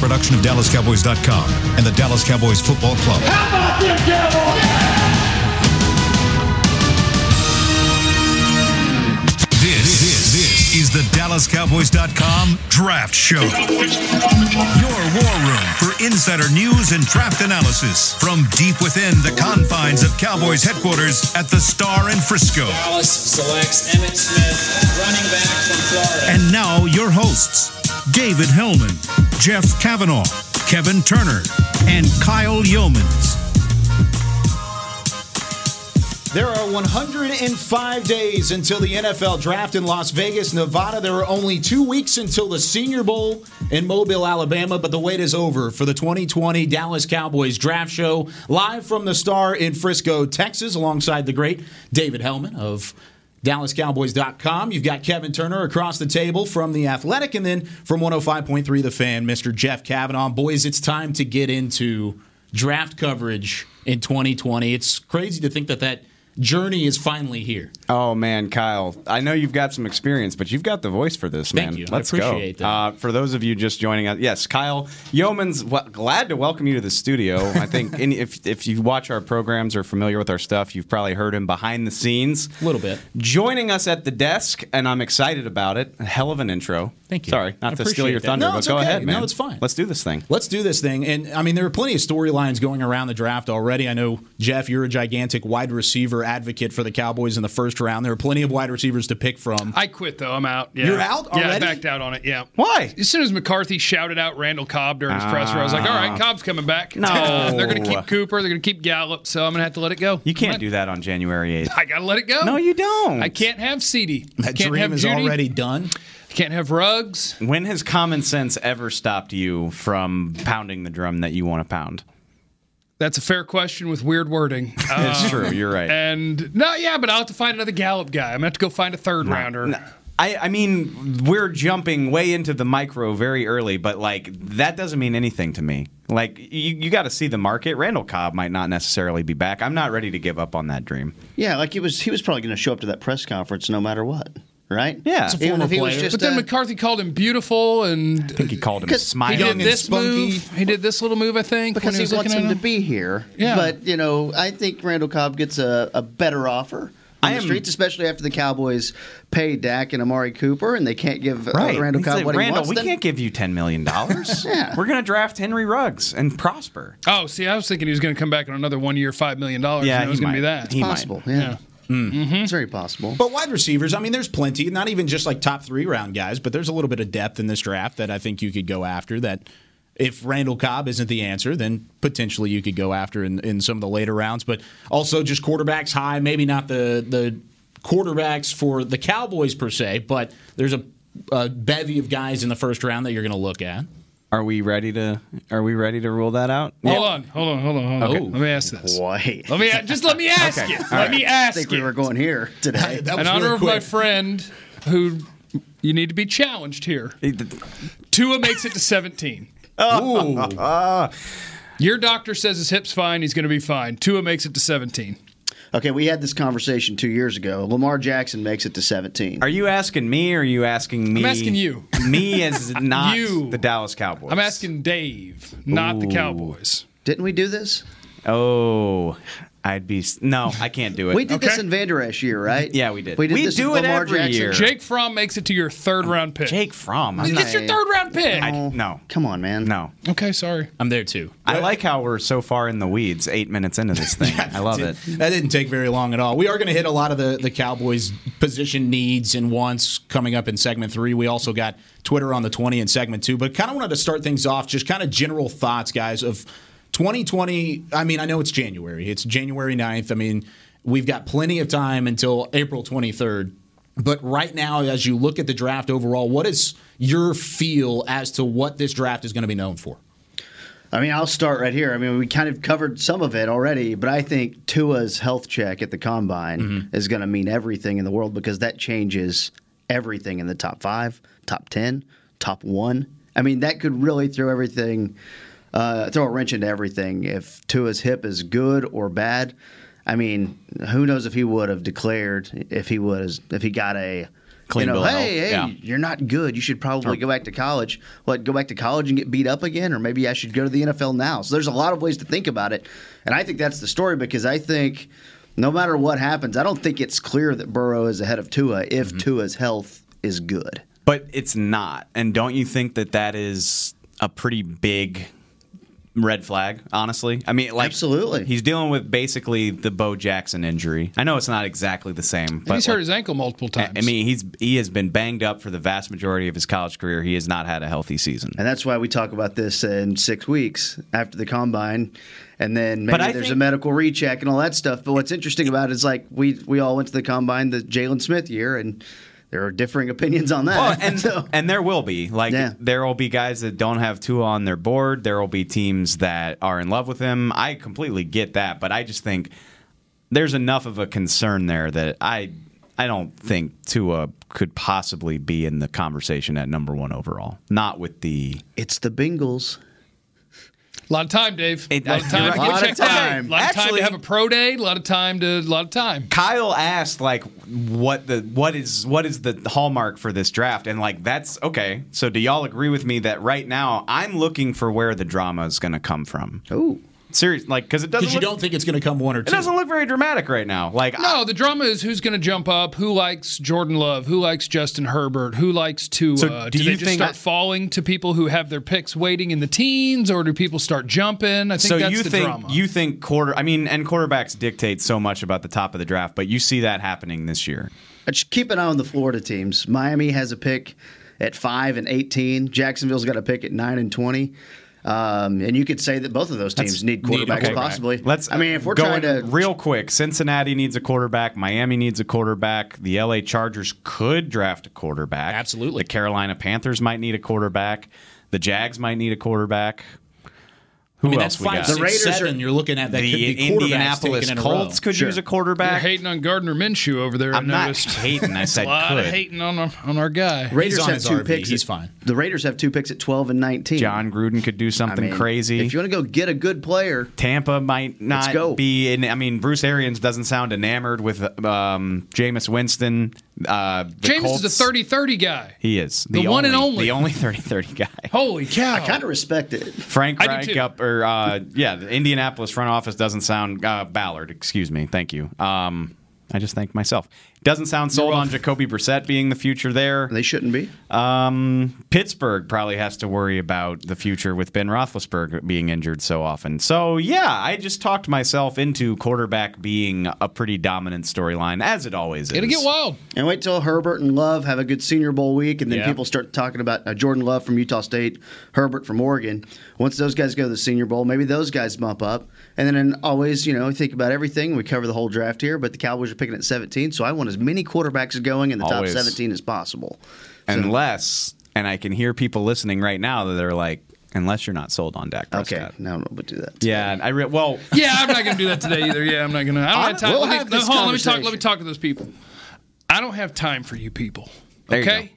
production of DallasCowboys.com and the Dallas Cowboys Football Club. How about Cowboys? Is the DallasCowboys.com Draft Show. Your war room for insider news and draft analysis from deep within the confines of Cowboys headquarters at the Star in Frisco. Dallas selects Emmitt Smith, running back from Florida. And now your hosts, David Helman, Jeff Cavanaugh, Kevin Turner, and Kyle Youmans. There are 105 days until the NFL draft in Las Vegas, Nevada. There are only two weeks until the Senior Bowl in Mobile, Alabama, but the wait is over for the 2020 Dallas Cowboys draft show live from the Star in Frisco, Texas, alongside the great David Helman of DallasCowboys.com. You've got Kevin Turner across the table from The Athletic, and then from 105.3 The Fan, Mr. Jeff Cavanaugh. Boys, it's time to get into draft coverage in 2020. It's crazy to think that that journey is finally here. Oh man, Kyle, I know you've got some experience, but you've got the voice for this, Thank man. you. Let's appreciate go. that. Uh, for those of you just joining us, yes, Kyle Youmans, well, glad to welcome you to the studio. I think any, if if you watch our programs or familiar with our stuff, you've probably heard him behind the scenes, A little bit. joining us at the desk, and I'm excited about it. Hell of an intro. Thank you. Sorry, I not to steal your that. thunder, No, but go okay. ahead, No, man. it's fine. Let's do this thing. Let's do this thing. And I mean, there are plenty of storylines going around the draft already. I know, Jeff, you're a gigantic wide receiver advocate for the Cowboys in the first round. There are plenty of wide receivers to pick from. I quit though. I'm out. Yeah. You're out Yeah, I backed out on it. Yeah. Why? As soon as McCarthy shouted out Randall Cobb during his presser, I was like, "All right, ah. Cobb's coming back. No. they're going to keep Cooper. They're going to keep Gallup. So I'm going to have to let it go. You can't do that on January 8th. I got to let it go. No, you don't. I can't have CeeDee. that can't dream have is Jeudy. already done. Can't have Ruggs. When has common sense ever stopped you from pounding the drum that you want to pound? That's a fair question with weird wording. It's Uh, true. You're right. And no, yeah, but I'll have to find another Gallup guy. I'm going to have to go find a third rounder. I, I mean, we're jumping way into the micro very early, but like that doesn't mean anything to me. Like you, you got to see the market. Randall Cobb might not necessarily be back. I'm not ready to give up on that dream. Yeah, like he was he was probably going to show up to that press conference no matter what, right? Yeah. He's a Even former if he was player. just But then McCarthy called him beautiful, and I think he called him Because he smiling. did and this spunky. move. He did this little move, I think, because when he was wants looking him at to be here. Yeah. But you know, I think Randall Cobb gets a, a better offer on I the am- streets, especially after the Cowboys pay Dak and Amari Cooper, and they can't give uh, Right. Randall He Cobb said, what he Randall, wants. we then- can't give you ten million dollars. Yeah. We're gonna draft Henry Ruggs and prosper. Oh, see, I was thinking he was going to come back on another one year, $5 million. Yeah, and it was going to be might. that. He might. possible. Yeah, Mm-hmm. Mm-hmm. it's very possible. But wide receivers, I mean, there's plenty. Not even just like top three round guys, but there's a little bit of depth in this draft that I think you could go after. That if Randall Cobb isn't the answer, then potentially you could go after in, in some of the later rounds. But also just quarterbacks high, maybe not the the quarterbacks for the Cowboys per se, but there's a, a bevy of guys in the first round that you're going to look at. Are we ready to? Are we ready to rule that out? Hold on, hold on, hold on, hold on. Okay. Let me ask this. Wait, Let me just let me ask Okay. you. All Let right. me I think you. we were going here today. That was In honor really of my friend, who you need to be challenged here. Tua makes it to 17. Your doctor says his hip's fine. He's going to be fine. Tua makes it to 17. Okay, we had this conversation two years ago. Lamar Jackson makes it to 17. Are you asking me or are you asking me? I'm asking you. Me as not You. the Dallas Cowboys. I'm asking Dave, not the Cowboys. Didn't we do this? Oh, I'd be no, I can't do it. We did this in Vander Esch year, right? Yeah, we did. We did We this do it Lamar every Jackson. year. Jake Fromm makes it to your third round pick. Jake Fromm. I'm He not, your third round pick. I, no, Come on, man. no. okay, sorry. I'm there too. I like how we're so far in the weeds. Eight minutes into this thing, I love it. That didn't take very long at all. We are going to hit a lot of the, the Cowboys' position needs and wants coming up in segment three. We also got Twitter on the 20 in segment two, but kind of wanted to start things off, just kind of general thoughts, guys, of 2020. I mean, I know it's January, it's January 9th. I mean, we've got plenty of time until April 23rd. But right now, as you look at the draft overall, what is your feel as to what this draft is going to be known for? I mean, I'll start right here. I mean, we kind of covered some of it already, but I think Tua's health check at the combine mm-hmm. is going to mean everything in the world because that changes everything in the top five, top 10, top one. I mean, that could really throw everything, uh, throw a wrench into everything. If Tua's hip is good or bad, I mean, who knows if he would have declared if he was if he got a Clean you know, bill hey, hey, Yeah. you're not good. You should probably go back to college. What, go back to college and get beat up again? Or maybe I should go to the NFL now. So there's a lot of ways to think about it. And I think that's the story because I think no matter what happens, I don't think it's clear that Burrow is ahead of Tua if Mm-hmm. Tua's health is good. But it's not. And don't you think that that is a pretty big red flag, honestly? I mean, like Absolutely. He's dealing with basically the Bo Jackson injury. I know it's not exactly the same, And but he's hurt like, his ankle multiple times. I mean, he's he has been banged up for the vast majority of his college career. He has not had a healthy season. And that's why we talk about this in six weeks after the combine. And then maybe But I there's a medical recheck and all that stuff. But what's interesting about it is like we we all went to the combine the Jaylon Smith year and there are differing opinions on that. Well, and So- and there will be like Yeah. there will be guys that don't have Tua on their board. There will be teams that are in love with him. I completely get that, but I just think there's enough of a concern there that I I don't think Tua could possibly be in the conversation at number one overall. Not with the it's the Bengals. A lot of time, Dave. It- a lot of time you're to right. get Lot of time. A lot of time to have a pro day. A lot of time to. A lot of time. Kyle asked like what the what is what is the hallmark for this draft and like that's okay. So do y'all agree with me that right now I'm looking for where the drama is going to come from? Oh. Serious like cuz it doesn't Because you look, don't think it's going to come one or two. it doesn't look very dramatic right now. Like No, the drama is who's going to jump up, who likes Jordan Love, who likes Justin Herbert, who likes to. So do, do they you just think- start falling to people who have their picks waiting in the teens, or do people start jumping? I think so that's you the think drama. you think quarter I mean and quarterbacks dictate so much about the top of the draft, but you see that happening this year. Uh, Just keep an eye on the Florida teams. Miami has a pick at five and eighteen. Jacksonville's got a pick at nine and twenty. Um, and you could say that both of those teams That's- need need quarterbacks, quarterback. possibly. Let's. I mean, if we're going trying to real quick, Cincinnati needs a quarterback. Miami needs a quarterback. The LA Chargers could draft a quarterback. Absolutely. The Carolina Panthers might need a quarterback. The Jags might need a quarterback. Who I mean, else that's we five, got? six, The Raiders seven. are- you're looking at that could the be quarterbacks Indianapolis taken in. Colts could Sure. use a quarterback. You're quarterback. hating on Gardner Minshew over there. I'm I not noticed. hating. I said a lot could. of hating on our, on our guy. Raiders have two RV. picks. He's at- fine. The Raiders have two picks at twelve and nineteen. Jon Gruden could do I something mean, crazy. If you want to go get a good player, Tampa might not go. be in. I mean, Bruce Arians doesn't sound enamored with um, Jameis Winston. Uh, Jameis Colts- is a 30-30 guy. He is The one and only. the only 30-30 guy. Holy cow! I kind of respect it. Frank I Reich up or uh, yeah, the Indianapolis front office doesn't sound uh, Ballard. Excuse me, thank you. Um, I just thanked myself. Doesn't sound sold on Jacoby Brissett being the future there. They shouldn't be. Um, Pittsburgh probably has to worry about the future with Ben Roethlisberger being injured so often. So yeah, I just talked myself into quarterback being a pretty dominant storyline, as it always is. It'll get wild. And wait till Herbert and Love have a good Senior Bowl week, and then Yeah. people start talking about uh, Jordan Love from Utah State, Herbert from Oregon. Once those guys go to the Senior Bowl, maybe those guys bump up. And then and always, you know, think about everything. We cover the whole draft here, but the Cowboys are picking at 17, so I want as many quarterbacks going in the Always. top 17 as possible. Unless, and I can hear people listening right now that they're like, unless you're not sold on Dak Prescott. Okay, now we'll do that. Yeah, I re- well, Yeah, I'm not going to do that today either. Yeah, I'm not going to. I don't have time. We'll let me, have this hold let me talk. Let me talk to those people. I don't have time for you people. There you Okay.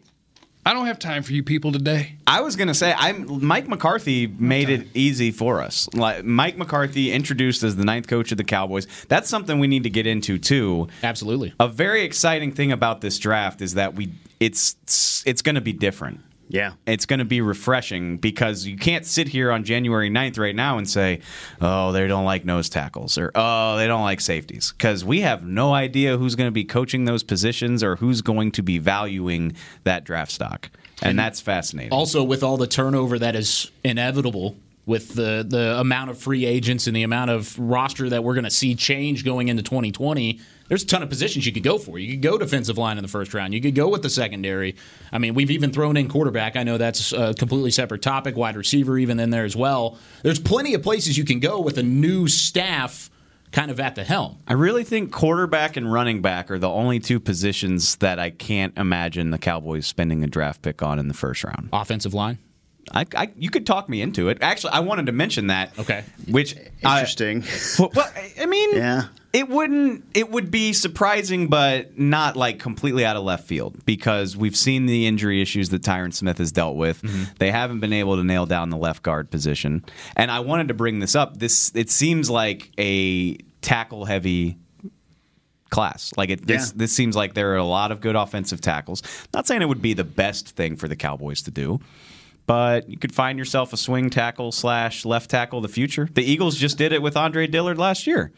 I don't have time for you people today. I was gonna say I'm Mike McCarthy made it easy for us. Like Mike McCarthy introduced as the ninth coach of the Cowboys. That's something we need to get into too. Absolutely. A very exciting thing about this draft is that we it's it's going to be different. Yeah. It's going to be refreshing because you can't sit here on January 9th right now and say, "Oh, they don't like nose tackles" or "Oh, they don't like safeties" because we have no idea who's going to be coaching those positions or who's going to be valuing that draft stock. And, that's fascinating. Also, with all the turnover that is inevitable, with the the amount of free agents and the amount of roster that we're going to see change going into 2020, there's a ton of positions you could go for. You could go defensive line in the first round. You could go with the secondary. I mean, we've even thrown in quarterback. I know that's a completely separate topic. Wide receiver even in there as well. There's plenty of places you can go with a new staff kind of at the helm. I really think quarterback and running back are the only two positions that I can't imagine the Cowboys spending a draft pick on in the first round. Offensive line. I, I you could talk me into it. Actually, I wanted to mention that. Okay. Which Interesting. well, well, I mean, Yeah. it wouldn't. It would be surprising, but not like completely out of left field because we've seen the injury issues that Tyron Smith has dealt with. Mm-hmm. They haven't been able to nail down the left guard position, and I wanted to bring this up. This it seems like a tackle heavy class. Like it, this, this seems like there are a lot of good offensive tackles. Not saying it would be the best thing for the Cowboys to do, but you could find yourself a swing tackle slash left tackle of the future. The Eagles just did it with Andre Dillard last year.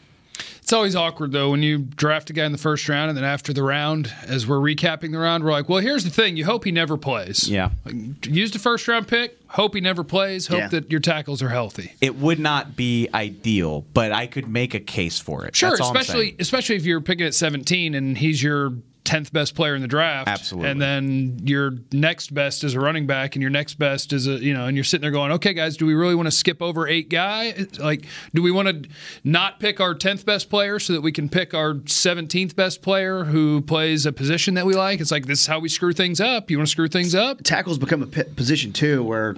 It's always awkward though when you draft a guy in the first round and then after the round, as we're recapping the round, we're like, well, here's the thing: you hope he never plays. Yeah. Like, use the first round pick. Hope he never plays. Hope Yeah. that your tackles are healthy. It would not be ideal, but I could make a case for it. Sure, That's all I'm especially especially if you're picking at 17 and he's your 10th best player in the draft. Absolutely. And then your next best is a running back and your next best is a, you know, and you're sitting there going, "Okay, guys, do we really want to skip over eight guy? Like, do we want to not pick our 10th best player so that we can pick our 17th best player who plays a position that we like?" It's like this is how we screw things up. You want to screw things up? tackles become a p- position too where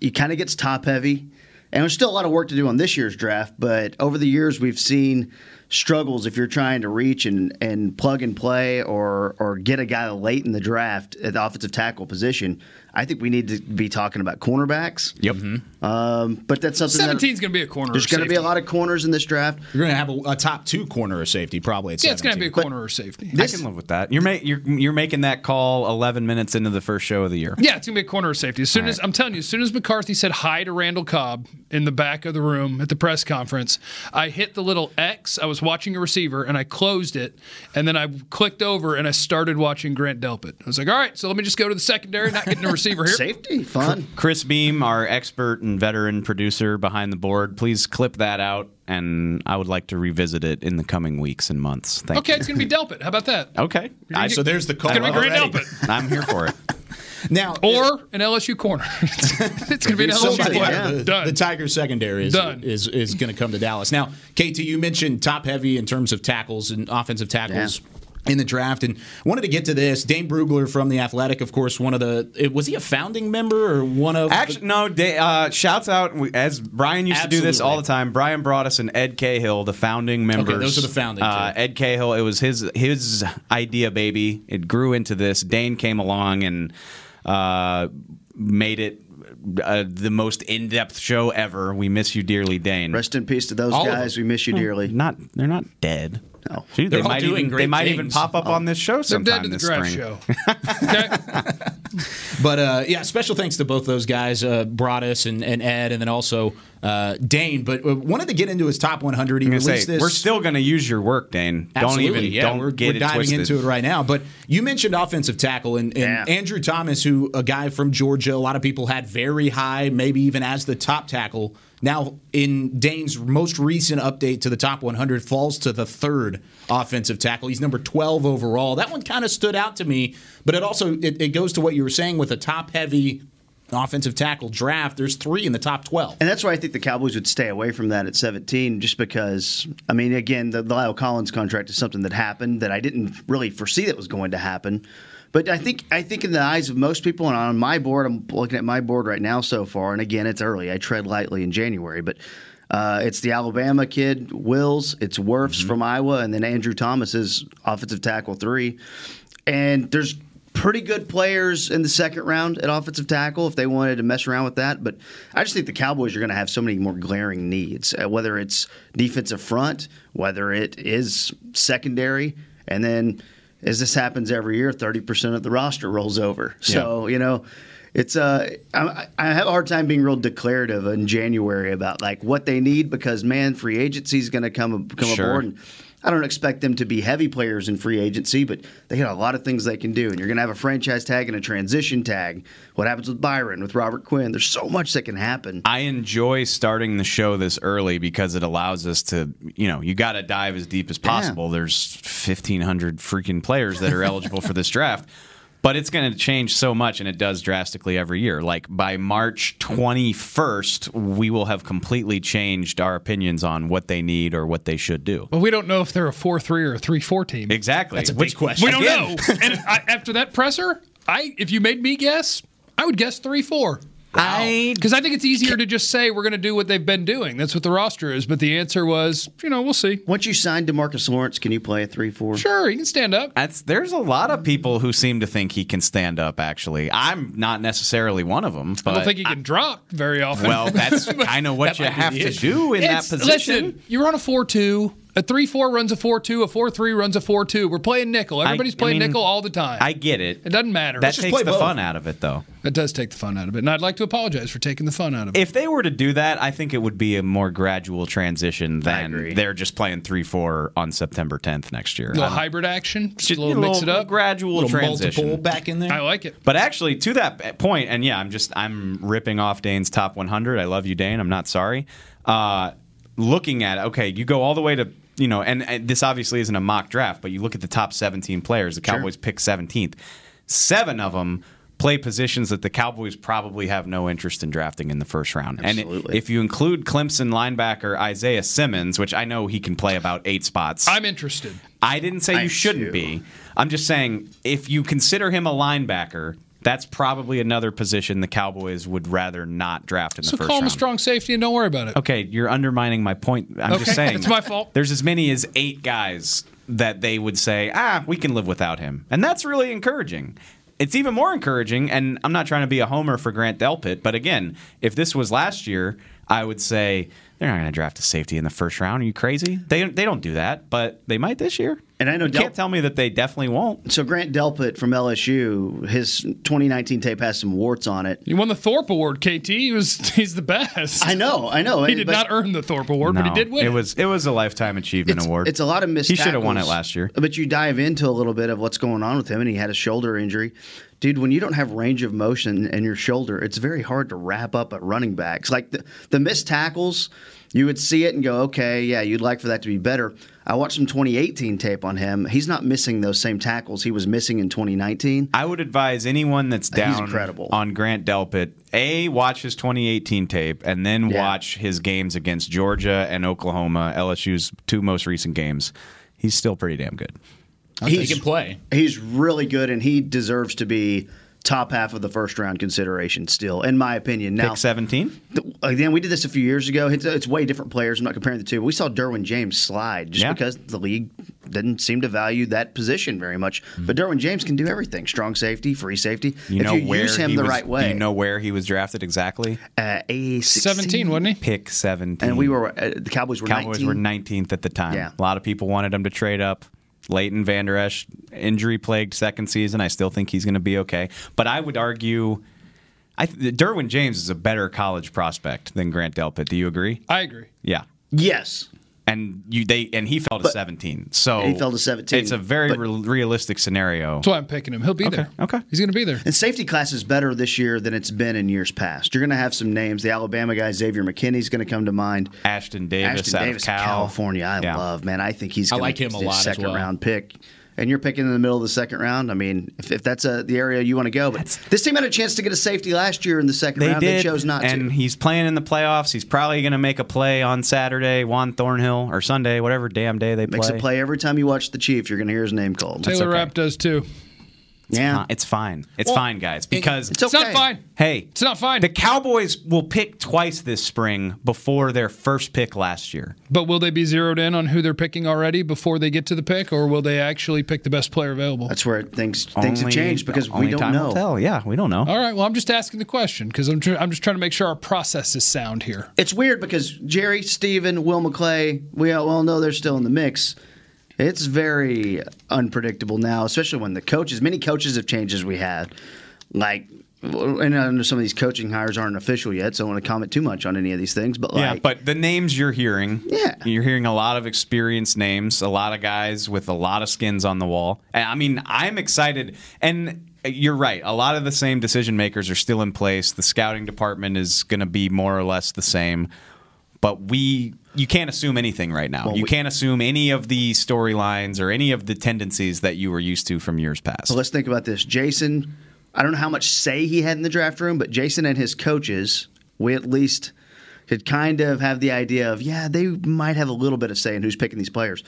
it kind of gets top heavy. And there's still a lot of work to do on this year's draft, but over the years we've seen struggles if you're trying to reach and, and plug and play or or get a guy late in the draft at the offensive tackle position. I think we need to be talking about cornerbacks. Yep. Um, but that's something 17 is going to be a corner. there's going going to be a lot of corners in this draft. You're going to have a, a top two corner or safety probably at Yeah, it's going to be a 17. corner or safety. I can live with that. You're, ma- you're you're making that call 11 minutes into the first show of the year. Yeah, it's gonna be a corner or safety. As soon as I'm telling you, as soon as McCarthy said hi to Randall Cobb in the back of the room at the press conference, I hit the little X. I was watching a receiver and I closed it, and then I clicked over and I started watching Grant Delpit. I was like, all right, so let me just go to the secondary, not getting a receiver here. Safety, fun. Chris Beam, our expert and veteran producer behind the board, please clip that out, and I would like to revisit it in the coming weeks and months. Thank Okay, you. it's gonna be Delpit. How about that? Okay. I, So there's the call. It's gonna be Grant already. Delpit. I'm here for it. Now, Or an LSU corner. it's, it's gonna be an LSU somebody player. out the, Done. the Tiger secondary is, Done. is, is going to come to Dallas. Now, KT, you mentioned top heavy in terms of tackles and offensive tackles. In the draft, and wanted to get to this. Dane Brugler from the Athletic, of course, one of the was he a founding member or one of? the- Actually, no. They, uh, shouts out as Bryan used to do this all the time. Brian brought us an Ed Cahill, the founding members. okay, those are the founding Uh, two. Ed Cahill. It was his his idea, baby. It grew into this. Dane came along and uh, made it. Uh, the most in-depth show ever. We miss you dearly, Dane. Rest in peace to those All guys. We miss you dearly. not they're not dead. No. Shoot, They're they all might doing even, great they might even pop up on this show They're sometime dead to the this draft spring. show. But uh, yeah, special thanks to both those guys, uh, Broaddus and, and Ed, and then also uh, Dane. But uh, wanted to get into his top 100. He released say, this. we're still going to use your work, Dane. Absolutely, don't even yeah, don't we're, get we're it diving twisted. into it right now. But you mentioned offensive tackle and, and Yeah. Andrew Thomas, who a guy from Georgia, a lot of people had very high, maybe even as the top tackle. Now, in Dane's most recent update to the top 100, falls to the third offensive tackle. He's number 12 overall. That one kind of stood out to me, but it also it, it goes to what you were saying with a top heavy offensive tackle draft. There's three in the top 12. And that's why I think the Cowboys would stay away from that at 17, just because, I mean, again, the La'el Collins contract is something that happened that I didn't really foresee that was going to happen. But I think I think in the eyes of most people, and on my board, I'm looking at my board right now so far, and again, it's early. I tread lightly in January, but uh, it's the Alabama kid, Wills, it's Wirfs from Iowa, and then Andrew Thomas is offensive tackle three. And there's pretty good players in the second round at offensive tackle if they wanted to mess around with that. But I just think the Cowboys are going to have so many more glaring needs, uh, whether it's defensive front, whether it is secondary, and then as this happens every year, thirty percent of the roster rolls over. So you know. It's uh, I, I have a hard time being real declarative in January about like what they need because man, free agency is going to come come Sure. aboard, and I don't expect them to be heavy players in free agency, but they got a lot of things they can do. And you're going to have a franchise tag and a transition tag. What happens with Byron, with Robert Quinn? There's so much that can happen. I enjoy starting the show this early because it allows us to, you know, you got to dive as deep as possible. There's 1,500 freaking players that are eligible for this draft. But it's going to change so much, and it does drastically every year. Like by March 21st, we will have completely changed our opinions on what they need or what they should do. But we don't know if they're a 4 3 or a 3 4 team. Exactly. That's a big Which- question. We don't Again. know. and I, after that presser, I if you made me guess, I would guess 3 4. I Because I think it's easier to just say we're going to do what they've been doing. That's what the roster is. But the answer was, you know, we'll see. Once you sign Demarcus Lawrence, can you play a three-four? Sure, he can stand up. That's there's a lot of people who seem to think he can stand up. Actually, I'm not necessarily one of them. But I don't think he can drop very often. well, that's kind of what you have to do in that position. Listen, you're on a 4 2. A three four runs a four two. A four three runs a four two. We're playing nickel. Everybody's I playing mean, nickel all the time. I get it. it doesn't matter. That It's just- takes play the both. fun out of it, though. That does take the fun out of it, and I'd like to apologize for taking the fun out of it. If they were to do that, I think it would be a more gradual transition than they're just playing three four on September 10th next year. a little hybrid action, just, just a little mix it up. gradual little transition. multiple back in there. I like it. But actually, to that point, and yeah, I'm just I'm ripping off Dane's top 100. I love you, Dane. I'm not sorry. Uh, looking at it, okay, you go all the way to you know, and, and this obviously isn't a mock draft, but you look at the top 17 players. The Cowboys pick 17th. Seven of them play positions that the Cowboys probably have no interest in drafting in the first round. And Absolutely. if you include Clemson linebacker Isaiah Simmons, which I know he can play about eight spots, I'm interested. I didn't say I you shouldn't too. be. I'm just saying if you consider him a linebacker, that's probably another position the Cowboys would rather not draft in the So first call him a strong safety and don't worry about it. Okay, you're undermining my point. I'm Okay, just saying it's my fault. There's as many as eight guys that they would say, ah, we can live without him, and that's really encouraging. It's even more encouraging, and I'm not trying to be a homer for Grant Delpit, but again, if this was last year, I would say they're not going to draft a safety in the first round. Are you crazy? They they don't do that, but they might this year. And I know you Del- can't tell me that they definitely won't. So Grant Delpit from LSU, his 2019 tape has some warts on it. He won the Thorpe Award, KT. He was he's the best. I know, I know. He did but not earn the Thorpe Award, but he did win. It was it was a lifetime achievement It's, award. it's a lot of missed He should have won it last year. But you dive into a little bit of what's going on with him, and he had a shoulder injury. Dude, when you don't have range of motion in your shoulder, it's very hard to wrap up at running backs. Like the, the missed tackles, you would see it and go, okay, yeah, you'd like for that to be better. I watched some 2018 tape on him. He's not missing those same tackles he was missing in 2019. I would advise anyone that's down incredible. on Grant Delpit, A, watch his 2018 tape and then Yeah. watch his games against Georgia and Oklahoma, LSU's two most recent games. He's still pretty damn good. he can play. He's really good, and he deserves to be top half of the first round consideration still, in my opinion. Now, Pick 17? The- Again, we did this a few years ago. It's, it's way different players. I'm not comparing the two. But we saw Derwin James slide just Yeah. because the league didn't seem to value that position very much. But Derwin James can do everything: strong safety, free safety. You if know you where use him he the was, right way. Do you know where he was drafted exactly? uh, a 17, wasn't he? Pick 17. And we were uh, the Cowboys were Cowboys 19. were 19th at the time. Yeah. A lot of people wanted him to trade up. Leighton Vander Esch, injury plagued second season. I still think he's going to be okay. But I would argue, I th- Derwin James is a better college prospect than Grant Delpit. Do you agree? I agree. Yeah. Yes, And you they and he fell to But- 17. So He fell to 17, It's a very but- re- realistic scenario. That's why I'm picking him. He'll be there. okay. He's going to be there. And safety class is better this year than it's been in years past. You're going to have some names. The Alabama guy Xavier McKinney's going to come to mind. Ashtyn Davis Ashtyn out Davis, of Cal. California. I Yeah. love man. I think he's. I Gonna like him a be lot as Second well. round pick, and you're picking in the middle of the second round. I mean, if, if that's uh the area you want to go, but this team had a chance to get a safety last year in the second They round. did, they chose not and to. And he's playing in the playoffs. He's probably going to make a play on Saturday, Juan Thornhill, or Sunday, whatever damn day they Makes play. Makes a play every time you watch the Chiefs. You're going to hear his name called. Taylor okay. Rapp does too. Yeah, Uh, It's fine. It's Well, fine, guys. Because it's It's not fine. hey, It's not fine. the Cowboys will pick twice this spring before their first pick last year. But will they be zeroed in on who they're picking already before they get to the pick, or will they actually pick the best player available? that's where things things have changed because only we don't time know. Will tell. Yeah, we don't know. All right. Well, I'm just asking the question because I'm tr- I'm just trying to make sure our process is sound here. It's weird because Jerry, Stephen, Will McClay, we all know they're still in the mix. It's very unpredictable now, especially when the coaches, many coaches have changed as we had. Like, and I know some of these coaching hires aren't official yet, so I don't want to comment too much on any of these things. But like, yeah, but the names you're hearing, Yeah. you're hearing a lot of experienced names, a lot of guys with a lot of skins on the wall. And I mean, I'm excited, and you're right. A lot of the same decision makers are still in place. The scouting department is going to be more or less the same, but we. You can't assume anything right now. you we- can't assume any of the storylines or any of the tendencies that you were used to from years past. So let's think about this. Jason, I don't know how much say he had in the draft room, but Jason and his coaches, we at least could kind of have the idea of, yeah, they might have a little bit of say in who's picking these players.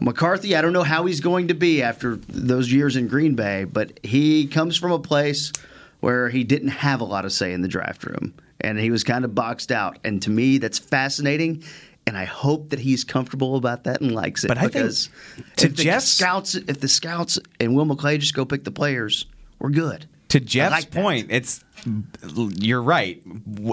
McCarthy, I don't know how he's going to be after those years in Green Bay, but he comes from a place where he didn't have a lot of say in the draft room, and he was kind of boxed out. And to me, that's fascinating. And I hope that he's comfortable about that and likes it. But I think because to if the scouts, if the scouts and Will McClay just go pick the players, we're good. to Jeff's like point, it's you're right.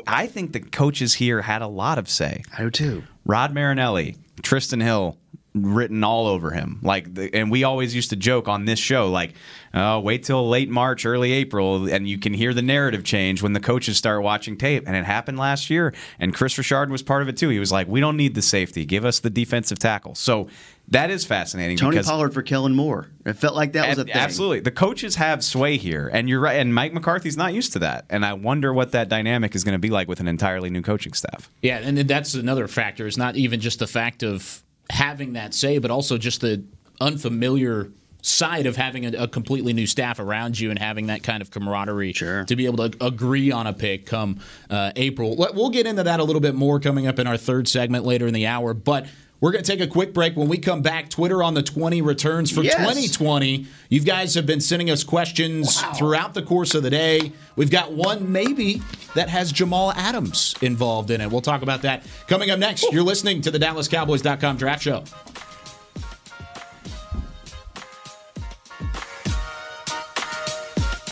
I think the coaches here had a lot of say. I do too. Rod Marinelli, Trysten Hill, written all over him. Like, the, and we always used to joke on this show, like, oh, wait till late March, early April, and you can hear the narrative change when the coaches start watching tape. And it happened last year, and Kris Richard was part of it too. He was like, we don't need the safety, give us the defensive tackle. So that is fascinating. Tony because Pollard for Kellen Moore. It felt like that was a thing. Absolutely. The coaches have sway here, and you're right. And Mike McCarthy's not used to that. And I wonder what that dynamic is going to be like with an entirely new coaching staff. Yeah, and that's another factor. It's not even just the fact of having that say, but also just the unfamiliar side of having a, a completely new staff around you and having that kind of camaraderie Sure. to be able to agree on a pick come uh, April. We'll get into that a little bit more coming up in our third segment later in the hour, but. We're going to take a quick break. When we come back, Twitter on the 20 returns for Yes. 2020. You guys have been sending us questions throughout the course of the day. We've got one maybe that has Jamal Adams involved in it. We'll talk about that coming up next. You're listening to the DallasCowboys.com Draft Show.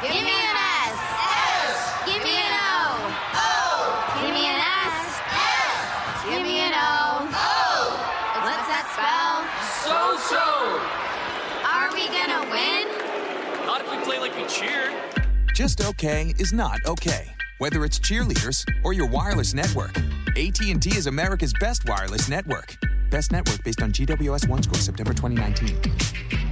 Ready? Okay. Give, me an S. S. Give me an O. O. Give me an S. S. Give me an O. O. What's that spell? So so. Are we gonna win? Not if we play like we cheer. Just okay is not okay. Whether it's cheerleaders or your wireless network, AT&T is America's best wireless network. Best network based on GWS One score September 2019.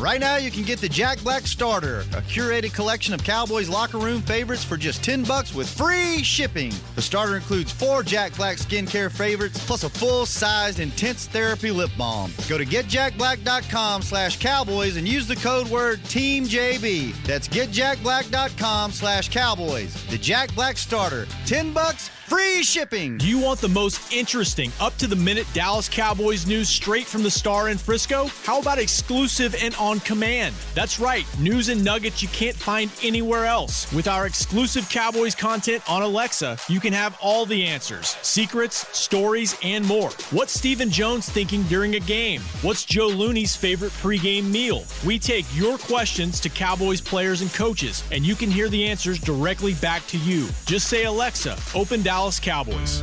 Right now, you can get the Jack Black Starter, a curated collection of Cowboys locker room favorites for just 10 bucks with free shipping. The starter includes four Jack Black skincare favorites plus a full-sized intense therapy lip balm. Go to getjackblack.com slash cowboys and use the code word TEAMJB. That's getjackblack.com slash cowboys. The Jack Black Starter. 10 bucks, free shipping. Do you want the most interesting, up to the minute Dallas Cowboys news straight from the star in Frisco? How about exclusive and on command? That's right, news and nuggets you can't find anywhere else. With our exclusive Cowboys content on Alexa, you can have all the answers secrets, stories, and more. What's Stephen Jones thinking during a game? What's Joe Looney's favorite pregame meal? We take your questions to Cowboys players and coaches, and you can hear the answers directly back to you. Just say, Alexa, open Dallas Cowboys.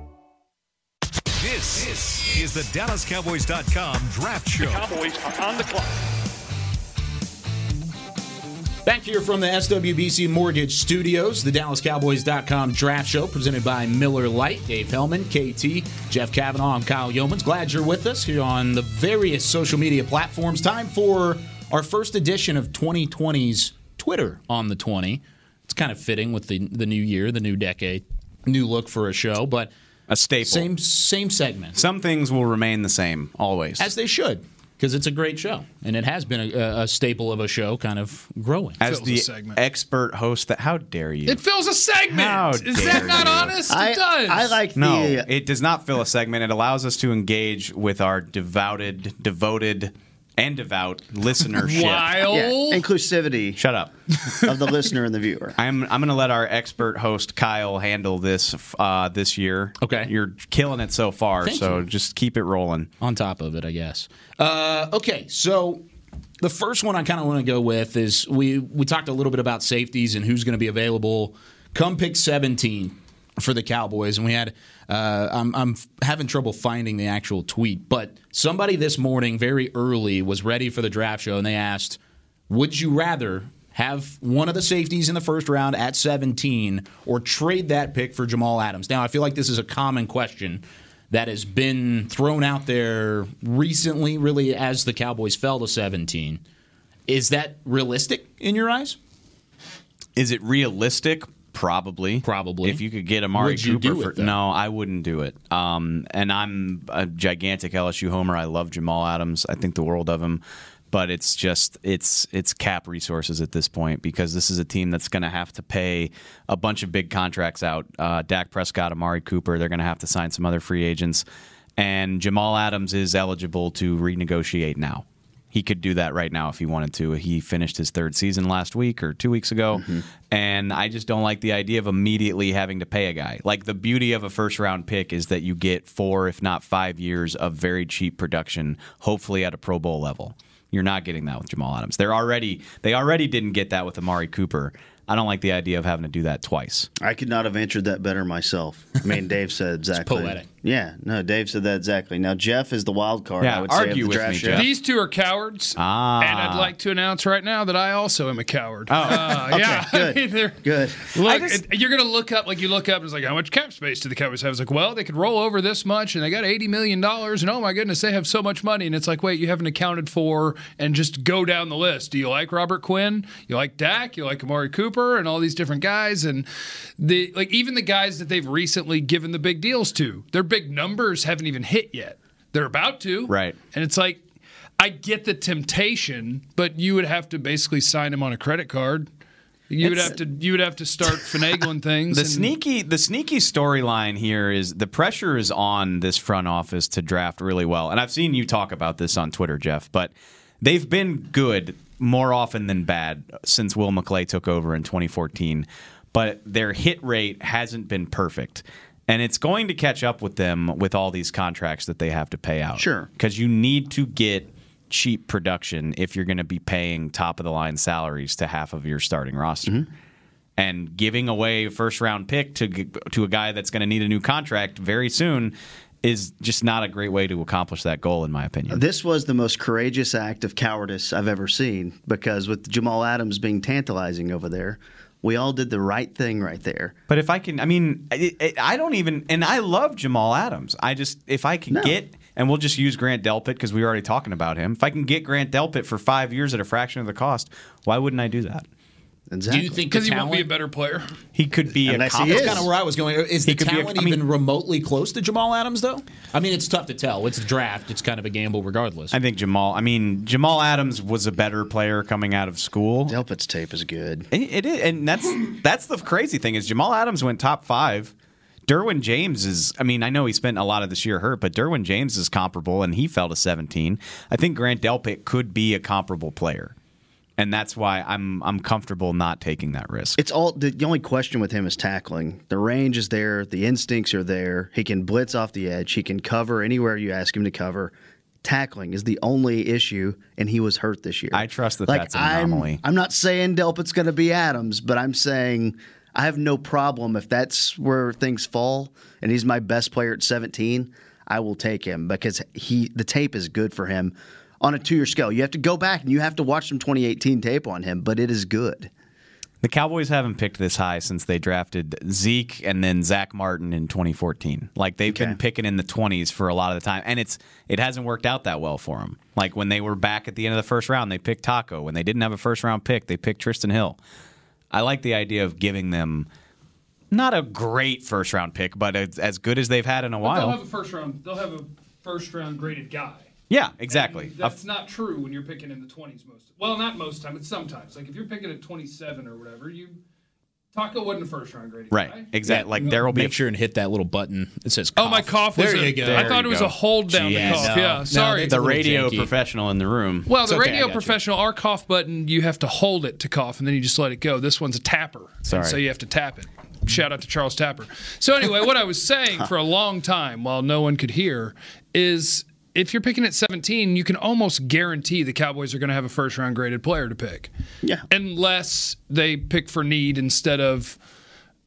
This, this is the DallasCowboys.com Draft Show. Cowboys are on the clock. Back here from the SWBC Mortgage Studios, the DallasCowboys.com draft show presented by Miller Lite, Dave Helman, KT, Jeff Cavanaugh, I'm Kyle Youmans. Glad you're with us here on the various social media platforms. Time for our first edition of 2020's Twitter on the 20. It's kind of fitting with the, the new year, the new decade, new look for a show, but A staple. same same segment. Some things will remain the same always. As they should, because it's a great show. And it has been a, a staple of a show kind of growing. As Fills the segment. expert host, that how dare you? It fills a segment. How Is dare that not you. honest? I, it does. I like no, the. Uh, it does not fill a segment. It allows us to engage with our devoted, devoted, and devout listenership. Wild. yeah, inclusivity Shut up. of the listener and the viewer. I'm I'm going to let our expert host Kyle handle this uh, this year. Okay. you're killing it so far. Thank so you. just keep it rolling. on top of it, I guess. Uh, okay, so the first one I kind of want to go with is we we talked a little bit about safeties and who's going to be available come pick 17 for the Cowboys, and we had uh, I'm I'm having trouble finding the actual tweet, but somebody this morning very early was ready for the draft show, and they asked, "Would you rather have one of the safeties in the first round at 17 or trade that pick for Jamal Adams? Now, I feel like this is a common question that has been thrown out there recently, really, as the Cowboys fell to 17. Is that realistic in your eyes? Is it realistic? Probably. Probably. If you could get Amari Would Cooper for it, no, I wouldn't do it. Um, and I'm a gigantic LSU homer. I love Jamal Adams. I think the world of him. But it's just it's it's cap resources at this point because this is a team that's going to have to pay a bunch of big contracts out. Uh, Dak Prescott, Amari Cooper. They're going to have to sign some other free agents, and Jamal Adams is eligible to renegotiate now. He could do that right now if he wanted to. He finished his third season last week or two weeks ago. Mm-hmm. And I just don't like the idea of immediately having to pay a guy. Like the beauty of a first round pick is that you get four, if not five years of very cheap production, hopefully at a Pro Bowl level. You're not getting that with Jamal Adams. They're already they already didn't get that with Amari Cooper. I don't like the idea of having to do that twice. I could not have answered that better myself. I mean, Dave said exactly. poetic. Yeah, no, Dave said that exactly. Now Jeff is the wild card. Yeah, I would argue of the with draft me. Jeff. These two are cowards. Ah. And I'd like to announce right now that I also am a coward. Oh. Uh, Okay, yeah. good. I mean, Good. Look, just- it- you're going to look up, like you look up, and it's like, how much cap space do the Cowboys have? It's like, well, they could roll over this much, and they got $80 million, and oh my goodness, they have so much money. And it's like, wait, you haven't accounted for, and just go down the list. Do you like Robert Quinn? You like Dak? You like Amari Cooper? And all these different guys? And the like, even the guys that they've recently given the big deals to, their big numbers haven't even hit yet. They're about to. Right. And it's like, I get the temptation, but you would have to basically sign him on a credit card. You would have to you would have to start finagling things. The and- sneaky the sneaky storyline here is the pressure is on this front office to draft really well. And I've seen you talk about this on Twitter, Jeff, but they've been good more often than bad since Will McClay took over in 2014. But their hit rate hasn't been perfect. And it's going to catch up with them with all these contracts that they have to pay out. Sure. Because you need to get cheap production if you're going to be paying top of the line salaries to half of your starting roster mm-hmm. and giving away first round pick to to a guy that's going to need a new contract very soon is just not a great way to accomplish that goal in my opinion. This was the most courageous act of cowardice I've ever seen because with Jamal Adams being tantalizing over there, we all did the right thing right there. But if I can, I mean, it, it, I don't even, and I love Jamal Adams. I just, if I can No. get, and we'll just use Grant Delpit because we were already talking about him. If I can get Grant Delpit for five years at a fraction of the cost, why wouldn't I do that? Exactly. Do you think because he won't be a better player. He could be Unless a he comp- is. That's kind of where I was going. Is He the could be a- talent I mean- even remotely close to Jamal Adams, though? I mean, it's tough to tell. It's a draft. It's kind of a gamble, regardless. I think Jamal. I mean, Jamal Adams was a better player coming out of school. Delpit's tape is good. And It is, and that's that's the crazy thing is Jamal Adams went top five. Derwin James is. I mean, I know he spent a lot of this year hurt, but Derwin James is comparable, and he fell to 17. I think Grant Delpit could be a comparable player, and that's why I'm I'm comfortable not taking that risk. It's all the, the only question with him is tackling. The range is there, the instincts are there. He can blitz off the edge. He can cover anywhere you ask him to cover. Tackling is the only issue, and he was hurt this year. I trust that like, that's an I'm- anomaly. I'm, not saying Delpit's going to be Adams, but I'm saying I have no problem if that's where things fall, and he's my best player at 17. I will take him because he the tape is good for him on a two year scale. You have to go back and you have to watch some 2018 tape on him, but it is good. The Cowboys haven't picked this high since they drafted Zeke and then Zack Martin in 2014. Like they've been picking in the 20s for a lot of the time, and it's it hasn't worked out that well for them. Like when they were back at the end of the first round, they picked Taco. When they didn't have a first round pick, they picked Trysten Hill. I like the idea of giving them not a great first round pick, but as, as good as they've had in a But they'll while. have a first round. They'll have a first round graded guy. Yeah, exactly. And that's not true when you're picking in the 20s most. Well, not most time, but sometimes. Like if you're picking at 27 or whatever, you Taco wasn't a first round graded guy. Right, exactly. Like there will be Make sure and hit that little button. It says. Oh, my cough. cough was There a- you go. I thought it was a hold down Jeez. cough. No. Yeah, sorry. that's a the radio janky. professional in the room. Well, the okay, radio got you. professional, our cough button, you have to hold it to cough, and then you just let it go. This one's a tapper, Sorry. so you have to tap it. Shout out to Charles Tapper. So anyway, what I was saying for a long time, while no one could hear, is if you're picking at 17, you can almost guarantee the Cowboys are going to have a first round graded player to pick. Yeah. Unless they pick for need instead of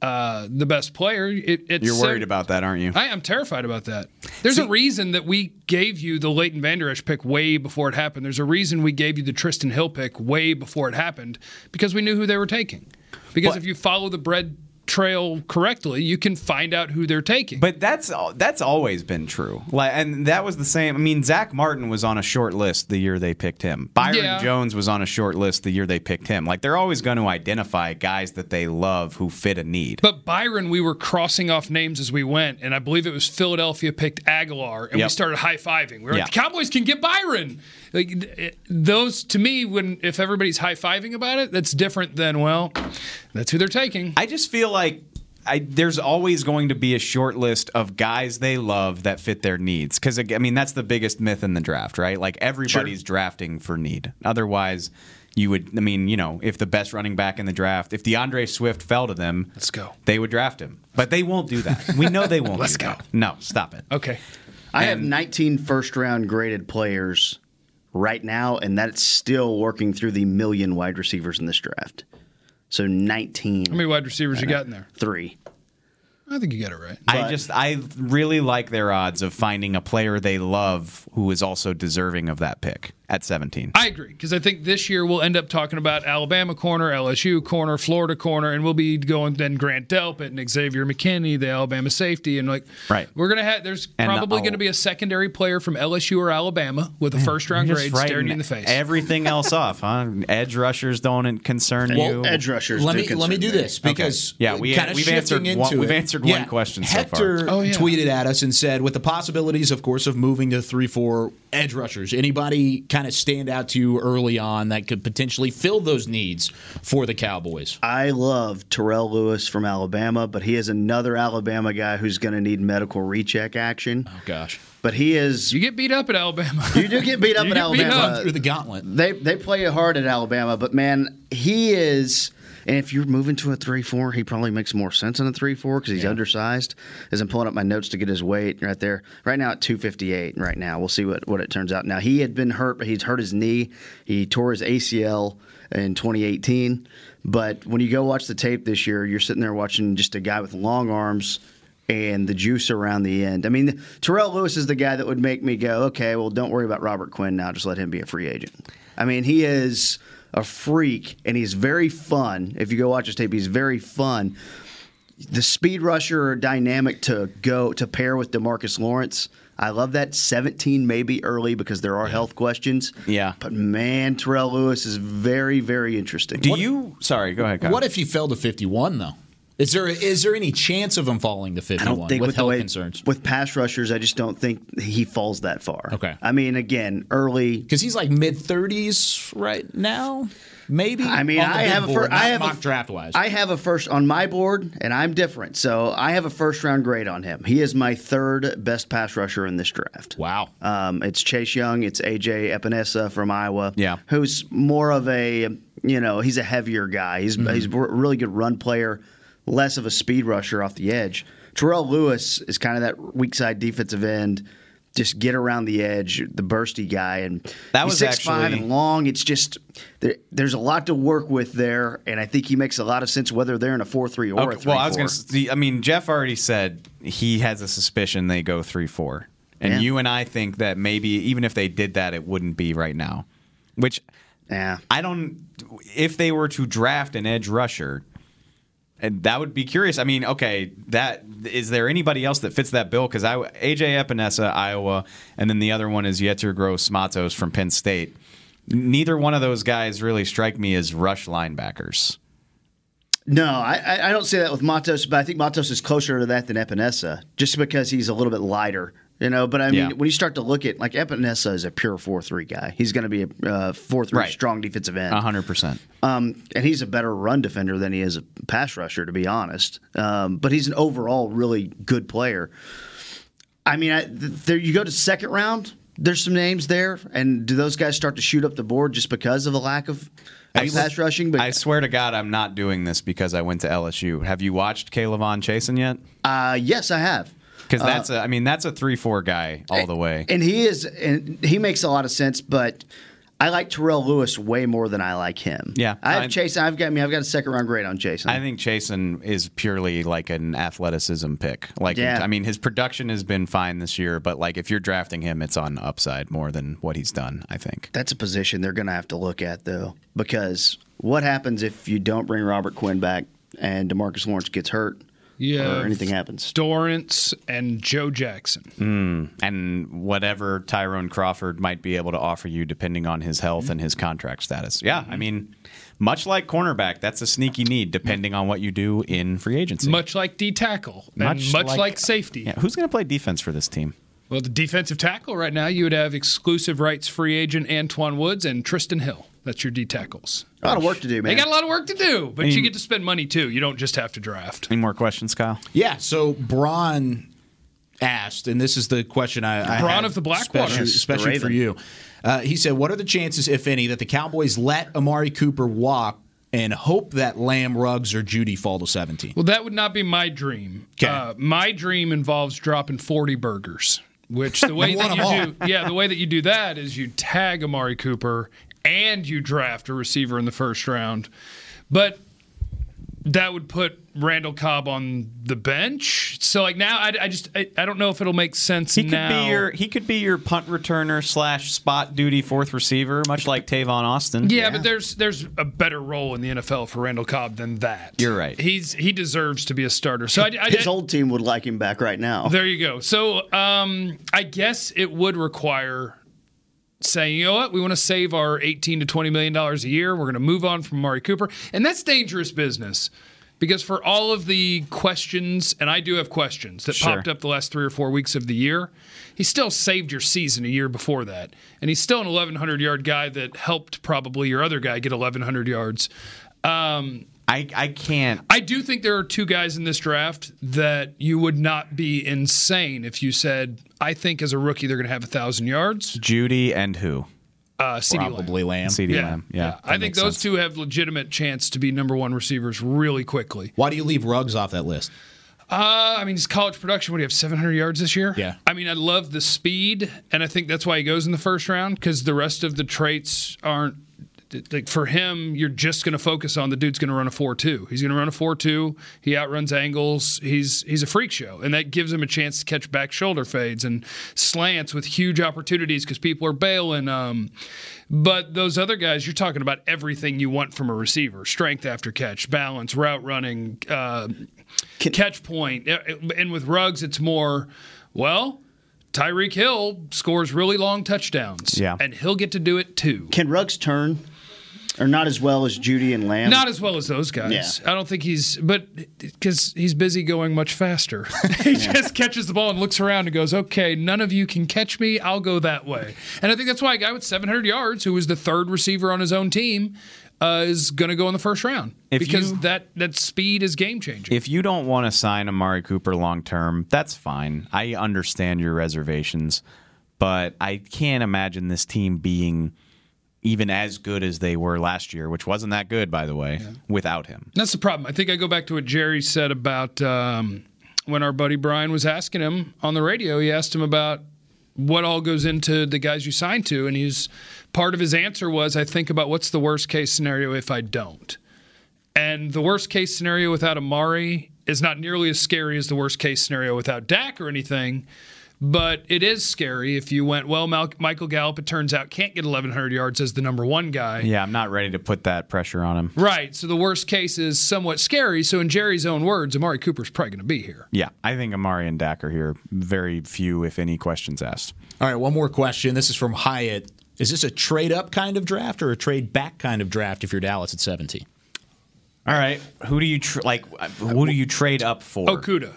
uh, the best player. It, it's You're worried sim- about that, aren't you? I am terrified about that. There's a reason that we gave you the Leighton Vander Esch pick way before it happened. There's a reason we gave you the Trysten Hill pick way before it happened because we knew who they were taking. Because But- if you follow the bread trail correctly, you can find out who they're taking. But that's that's always been true. Like, and that was the same. I mean, Zack Martin was on a short list the year they picked him. Byron Yeah. Jones was on a short list the year they picked him. Like, they're always going to identify guys that they love who fit a need. But Byron, we were crossing off names as we went, and I believe it was Philadelphia picked Agholor, and we started high fiving. We were Yeah. like, the Cowboys can get Byron. Like eh, those to me, when if everybody's high fiving about it, that's different than well, that's who they're taking. I just feel like I, there's always going to be a short list of guys they love that fit their needs. Because I mean, that's the biggest myth in the draft, right? Like everybody's drafting for need. Otherwise, you would. I mean, you know, if the best running back in the draft, if D'Andre Swift fell to them, Let's go. They would draft him, but they won't do that. We know they won't. Let's do go. that. No, stop it. Okay. I have 19 first round graded players right now, and that's still working through the million wide receivers in this draft. So 19. How many wide receivers you uh, got in there? Three. I think you got it right. I just I really like their odds of finding a player they love who is also deserving of that pick at 17. I agree because I think this year we'll end up talking about Alabama corner, LSU corner, Florida corner, and we'll be going then Grant Delpit and Xavier McKinney, the Alabama safety, and like Right. we're gonna have there's And the- probably uh, oh. going to be a secondary player from LSU or Alabama with a first round grade staring you in the face. Everything else off, huh? Edge rushers don't concern you. edge rushers. Let do me let me do this Okay. because Yeah, we- kinda we've answered one- into we've it. answered one question so far. Hector Oh, yeah. tweeted at us and said, with the possibilities, of course, of moving to three four edge rushers, anybody kind of stand out to you early on that could potentially fill those needs for the Cowboys? I love Terrell Lewis from Alabama, but he is another Alabama guy who's going to need medical recheck action. Oh gosh, But he is. you get beat up at Alabama. You do get beat up You at get beat Alabama. up through the gauntlet. They they play it hard at Alabama, but man, he is. And if you're moving to a three four, he probably makes more sense in a three four because he's undersized. As I'm pulling up my notes to get his weight right there, right now at 258. Right now, we'll see what what it turns out. Now he had been hurt, but he's hurt his knee. He tore his ACL in 2018. But when you go watch the tape this year, you're sitting there watching just a guy with long arms and the juice around the end. I mean, Terrell Lewis is the guy that would make me go, okay, well, don't worry about Robert Quinn now. Just let him be a free agent. I mean, he is a freak and he's very fun. If you go watch his tape, he's very fun. The speed rusher or dynamic to go to pair with Demarcus Lawrence. I love that 17 maybe early because there are health questions. Yeah. But man, Terrell Lewis is very, very interesting. Do you? Sorry, go ahead. Kyle. What if he fell to fifty one though? Is there is there any chance of him falling to I don't think with, with, health way, concerns? with pass rushers, I just don't think he falls that far. Okay. I mean, again, early. Because he's like mid thirties right now, maybe. I mean, I have a board, fir- I not have a- mock draft wise. I have a first on my board, and I'm different. So I have a first round grade on him. He is my third best pass rusher in this draft. wow. Um, it's Chase Young. It's AJ Epenesa from Iowa. Yeah. who's more of a you know he's a heavier guy. He's Mm-hmm. he's a really good run player, less of a speed rusher off the edge. Terrell Lewis is kind of that weak side defensive end. Just get around the edge, the bursty guy, and That was 6'5" actually- and long. It's just there, there's a lot to work with there, and I think he makes a lot of sense whether they're in a four three or a Okay, three well, I was going to. I mean, Jeff already said he has a suspicion they go three four, and Yeah. you and I think that maybe even if they did that, it wouldn't be right now. Which Yeah, I don't. If they were to draft an edge rusher, and that would be curious. I mean, okay, that is there anybody else that fits that bill? Because I AJ Epenesa, Iowa, and then the other one is Yetur Gross Matos from Penn State. Neither one of those guys really strike me as rush linebackers. No, I, I- don't say that with Matos, but I think Matos is closer to that than Epenesa, just because he's a little bit lighter. You know, but I mean, Yeah. when you start to look at like Epenesa is a pure four three guy. He's going to be a uh, four three Right. strong defensive end. hundred percent. Um, and he's a better run defender than he is a pass rusher, to be honest. Um, but he's an overall really good player. I mean, I, th- there you go to second round. There's some names there, and do those guys start to shoot up the board just because of a lack of, I- pass rushing? But I swear to God, I'm not doing this because I went to LSU. Have you watched K'Lavon Chaisson yet? uh, yes, I have. Because uh, that's a, I mean, that's a three four guy all the way. And he is, and he makes a lot of sense. But I like Terrell Lewis way more than I like him. Yeah, I have Chase. I've got I mean I've got a second round grade on Chaisson. I think Chaisson is purely like an athleticism pick. Like, Yeah. I mean, his production has been fine this year, but like if you're drafting him, it's on upside more than what he's done. I think. That's a position they're going to have to look at though, because what happens if you don't bring Robert Quinn back and Demarcus Lawrence gets hurt? Yeah. or anything happens. Dorance and Joe Jackson. Mm, and whatever Tyrone Crawford might be able to offer you, depending on his health and his contract status. Yeah, I mean, much like cornerback, that's a sneaky need, depending on what you do in free agency. Much like D tackle, and much like, safety. Yeah, who's going to play defense for this team? Well, the defensive tackle right now, you would have exclusive rights free agent Antoine Woods and Trysten Hill. That's your D tackles. A lot of work to do, man. They got a lot of work to do, but I mean- you get to spend money too. You don't just have to draft. Any more questions, Kyle? Yeah. So Braun asked, and this is the question I, I Braun had of the Blackwater. especially, Yes, the especially for you. Uh, he said, "What are the chances, if any, that the Cowboys let Amari Cooper walk and hope that Lamb, Ruggs, or Jeudy fall to 17?" Well, that would not be my dream. Uh, my dream involves dropping 40 burgers, which the way that you do, yeah, the way that you do that is you tag Amari Cooper and you draft a receiver in the first round. But that would put Randall Cobb on the bench. So like now, I, I just I, I don't know if it'll make sense He could now. be your he could be your punt returner slash spot duty fourth receiver, much like Tavon Austin. yeah, but there's there's a better role in the NFL for Randall Cobb than that. You're right. He's he deserves to be a starter. So I, I, His old team would like him back right now. There you go. So um, I guess it would require saying, you know what, we want to save our 18 to 20 million dollars a year. We're going to move on from Mari Cooper, and that's dangerous business. Because for all of the questions, and I do have questions that Sure. popped up the last three or four weeks of the year, he still saved your season a year before that. And he's still an 1,100 yard guy that helped probably your other guy get 1,100 yards. Um, I, I can't. I do think there are two guys in this draft that you would not be insane if you said, I think as a rookie they're going to have a thousand yards. Jeudy and who? Uh, CeeDee Probably Lamb. CeeDee Lamb. Yeah, I think those two have legitimate chance to be number one receivers really quickly. Why do you leave Ruggs off that list? Uh, I mean, his college production, what do you have, 700 yards this year? Yeah. I mean, I love the speed, and I think that's why he goes in the first round because the rest of the traits aren't. Like for him, you're just going to focus on the dude's going to run a four-two. He's going to run a four-two. He outruns angles. He's he's a freak show, and that gives him a chance to catch back shoulder fades and slants with huge opportunities because people are bailing. Um, but those other guys, you're talking about everything you want from a receiver: strength after catch, balance, route running, uh, catch point. And with Ruggs, it's more, well, Tyreek Hill scores really long touchdowns. Yeah. And he'll get to do it too. Can Ruggs turn? Or not as well as Jeudy and Lamb? Not as well as those guys. Yeah. I don't think he's, but because he's busy going much faster. he just catches the ball and looks around and goes, okay, none of you can catch me. I'll go that way. And I think that's why a guy with 700 yards, who was the third receiver on his own team, uh, is going to go in the first round If because you- that, that speed is game changing. If you don't want to sign Amari Cooper long term, that's fine. I understand your reservations, but I can't imagine this team being even as good as they were last year, which wasn't that good, by the way, without him. That's the problem. I think I go back to what Jerry said about um, when our buddy Brian was asking him on the radio. He asked him about what all goes into the guys you sign to, and he's part of his answer was, "I think about what's the worst case scenario if I don't." And the worst case scenario without Amari is not nearly as scary as the worst case scenario without Dak or anything. But it is scary if you went, well, Mal- Michael Gallup, it turns out, can't get 1,100 yards as the number one guy. Yeah, I'm not ready to put that pressure on him. Right. So the worst case is somewhat scary. So in Jerry's own words, Amari Cooper's probably going to be here. Yeah, I think Amari and Dak are here. Very few, if any, questions asked. All right, one more question. This is from Hyatt. Is this a trade up kind of draft or a trade back kind of draft if you're Dallas at 17? All right, who do you tr- like? Who do you trade up for? Oh, Okudah.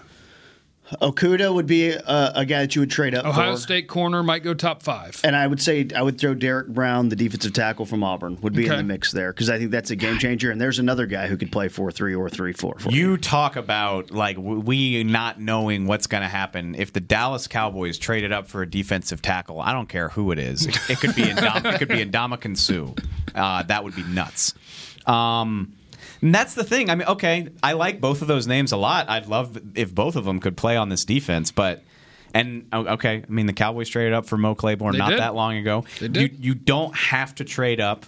Okudah would be a, a guy that you would trade up Ohio for. State corner might go top five. And I would say I would throw Derrick Brown, the defensive tackle from Auburn, would be in the mix there because I think that's a game changer. And there's another guy who could play four three or three four. For You talk about like we not knowing what's going to happen if the Dallas Cowboys traded up for a defensive tackle. I don't care who it is. It, it could be Indom- it could be Ndamukong Suh. Uh, that would be nuts. Um, and that's the thing. I mean, okay, I like both of those names a lot. I'd love if both of them could play on this defense, but And oh, okay, I mean the Cowboys traded up for Mo Claiborne They not did. that long ago. They did. You you don't have to trade up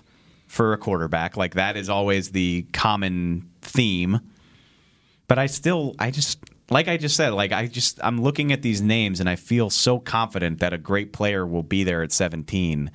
for a quarterback. Like that is always the common theme. But I still I just like I just said, like I just I'm looking at these names and I feel so confident that a great player will be there at 17.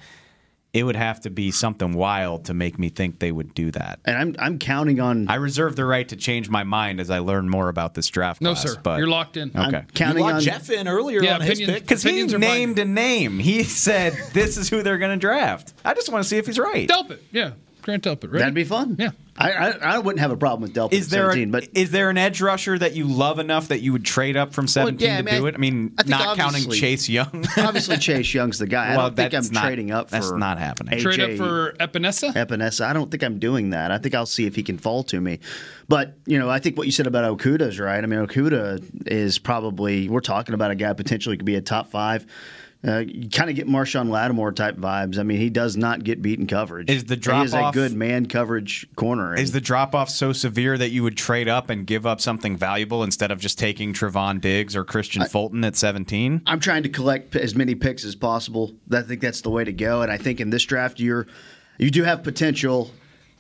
It would have to be something wild to make me think they would do that. And I'm I'm counting on. I reserve the right to change my mind as I learn more about this draft No, class. sir. But You're locked in. Okay. I'm counting you locked on Jeff in earlier Yeah, on his pick. Because he Opinions are named a name. He said this is who they're going to draft. I just want to see if he's right. Delpit, yeah, Grant Delpit. Ready? That'd be fun. Yeah. I, I I wouldn't have a problem with Delpit Is there 17, a, but is there an edge rusher that you love enough that you would trade up from 17 yeah, I to mean, do it? I mean, I think not counting Chase Young. obviously Chase Young's the guy. I Well, don't think I'm that's not- trading up for that's not happening. Trade up for Epenesa. Epenesa. I don't think I'm doing that. I think I'll see if he can fall to me. But, you know, I think what you said about Okudah is right. I mean, Okudah is probably, we're talking about a guy potentially could be a top five. Uh, you kind of get Marshon Lattimore type vibes. I mean, he does not get beaten coverage. Is the He is a drop-off- good man coverage corner. Is the drop off so severe that you would trade up and give up something valuable instead of just taking Trevon Diggs or Kristian Fulton at 17? I'm trying to collect as many picks as possible. I think that's the way to go. And I think in this draft, you're you do have potential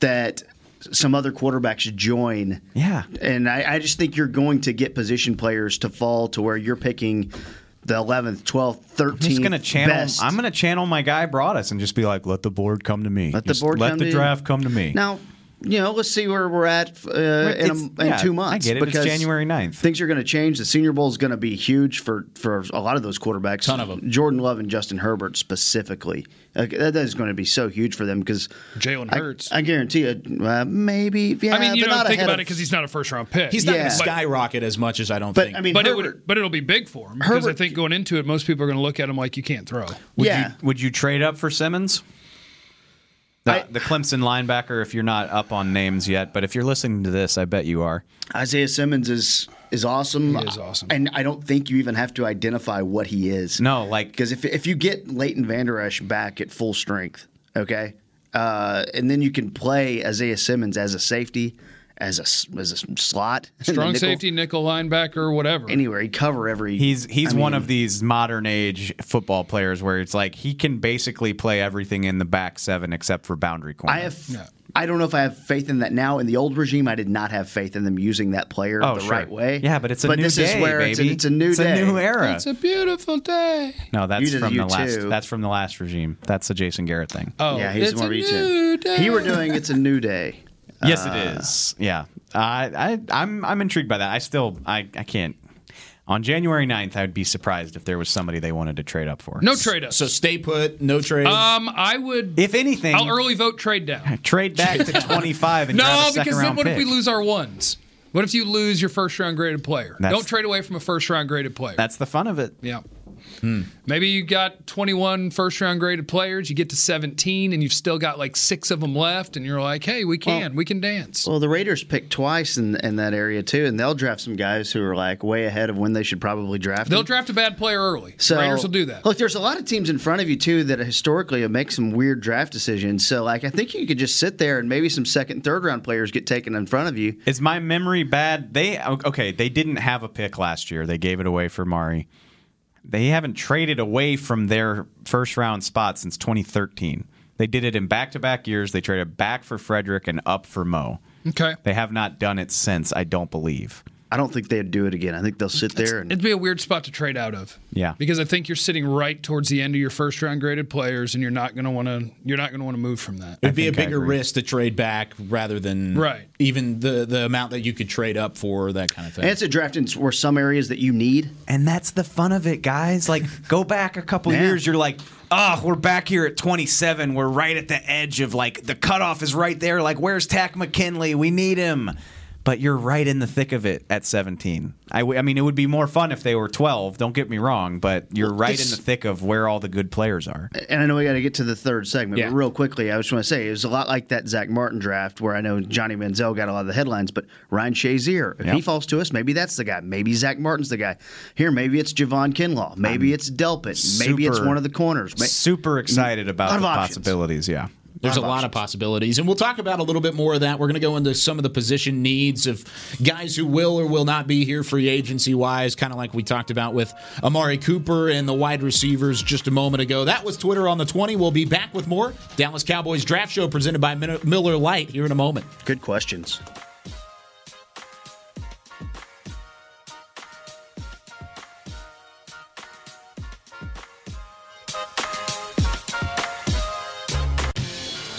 that some other quarterbacks join. Yeah. And I, I just think you're going to get position players to fall to where you're picking the 11th, 12th, 13th. I'm just gonna channel. best. I'm gonna channel my guy Broaddus and just be like, "Let the board come to me. Let the board let the to you." draft come to me." Now, you know, let's see where we're at uh, in, It's- a, in yeah, two I months. get it. It's January 9th. Things are going to change. The Senior Bowl is going to be huge for, for a lot of those quarterbacks. Ton of them. Jordan Love and Justin Herbert specifically. Uh, that is going to be so huge for them because Jalen Hurts. I, guarantee you, uh, maybe. Yeah, I mean, you but don't think about of- it because he's not a first round pick. He's not Yeah. going to skyrocket as much as I don't But think. I mean, but it would, but it'll be big for him because I think going into it, most people are going to look at him like you can't throw. Would yeah. You, would you trade up for Simmons? The, I- the Clemson linebacker, if you're not up on names yet, but if you're listening to this, I bet you are. Isaiah Simmons is is awesome. He is awesome. and I don't think you even have to identify what he is. No, like Because if, if you get Leighton Vander Esch back at full strength, okay, uh, and then you can play Isaiah Simmons as a safety, as a s- as a slot, Strong nickel, safety, nickel linebacker, whatever. anywhere he cover every. He's he's I one mean, of these modern age football players where it's like he can basically play everything in the back seven except for boundary corner. I have. I don't know if I have faith in that now. In the old regime, I did not have faith in them using that player Oh, the sure. right way. Yeah, but it's a new this day, is where It's, a, baby. it's a new It's a day. new era. It's a beautiful day. no, that's from the last. too. That's from the last regime. That's the Jason Garrett thing. Oh, yeah, he's it's more a of new too. day. He were doing it's a new day. Yes, Uh, it is. Yeah, I, I, I'm, I'm intrigued by that. I still, I, I can't. On January 9th, I would be surprised if there was somebody they wanted to trade up for. No trade up. so stay put, no trade. Um, I would. If anything, I'll early vote trade down. trade back to 25 and grab No, a second because then round what if pick. we lose our ones? What if you lose your first round graded player? That's- Don't trade away from a first round graded player. That's the fun of it. yeah. Hmm. Maybe you got 21 first round graded players, you get to 17, and you've still got like six of them left, and you're like, hey, we can, we can dance. Well, the Raiders picked twice in, in that area too, and they'll draft some guys who are like way ahead of when they should probably draft. They'll them. draft a bad player early. So Raiders will do that. Look, there's a lot of teams in front of you too that historically have make some weird draft decisions. So, like, I think you could just sit there and maybe some second, and third round players get taken in front of you. Is my memory bad? They okay. They didn't have a pick last year. They gave it away for Mari. They haven't traded away from their first round spot since 2013. They did it in back to back years. They traded back for Frederick and up for Mo. Okay. They have not done it since. I don't believe. I don't think they'd do it again. I think they'll sit there and It'd be a weird spot to trade out of. Yeah. Because I think you're sitting right towards the end of your first round graded players, and you're not going to want to. You're not going to want to move from that. It'd be a bigger risk to trade back rather than Right. even the the amount that you could trade up for that kind of thing. and it's a draft in where some areas that you need. And that's the fun of it, guys. Like, go back a couple Yeah. years. You're like, oh, we're back here at 27. We're right at the edge of like the cutoff is right there. Like, where's Takk McKinley? We need him. But you're right in the thick of it at 17. I, w- I mean, it would be more fun if they were 12. Don't get me wrong, but you're right this- in the thick of where all the good players are. And I know we got to get to the third segment, Yeah. but real quickly, I just want to say it was a lot like that Zack Martin draft where I know Johnny Manziel got a lot of the headlines, but Ryan Shazier, if Yep. he falls to us, maybe that's the guy. Maybe Zack Martin's the guy. Here, maybe it's Javon Kinlaw. Maybe it's Delpit. Maybe it's one of the corners. Ma- Super excited about the options. possibilities. Yeah. There's a lot of possibilities. And we'll talk about a little bit more of that. We're going to go into some of the position needs of guys who will or will not be here free agency wise, kind of like we talked about with Amari Cooper and the wide receivers just a moment ago. That was Twitter on the 20. We'll be back with more Dallas Cowboys draft show presented by Miller Lite here in a moment. Good questions.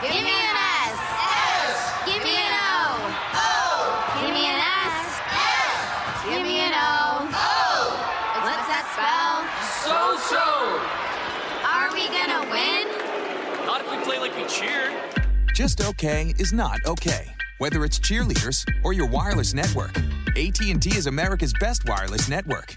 Ready? Okay. Give, me an S. S. Give me an O. O. Give me an S. S. Give me an O. O. What's that spell? So so. Are we gonna win? Not if we play like we cheer. Just okay is not okay. Whether it's cheerleaders or your wireless network, AT&T is America's best wireless network.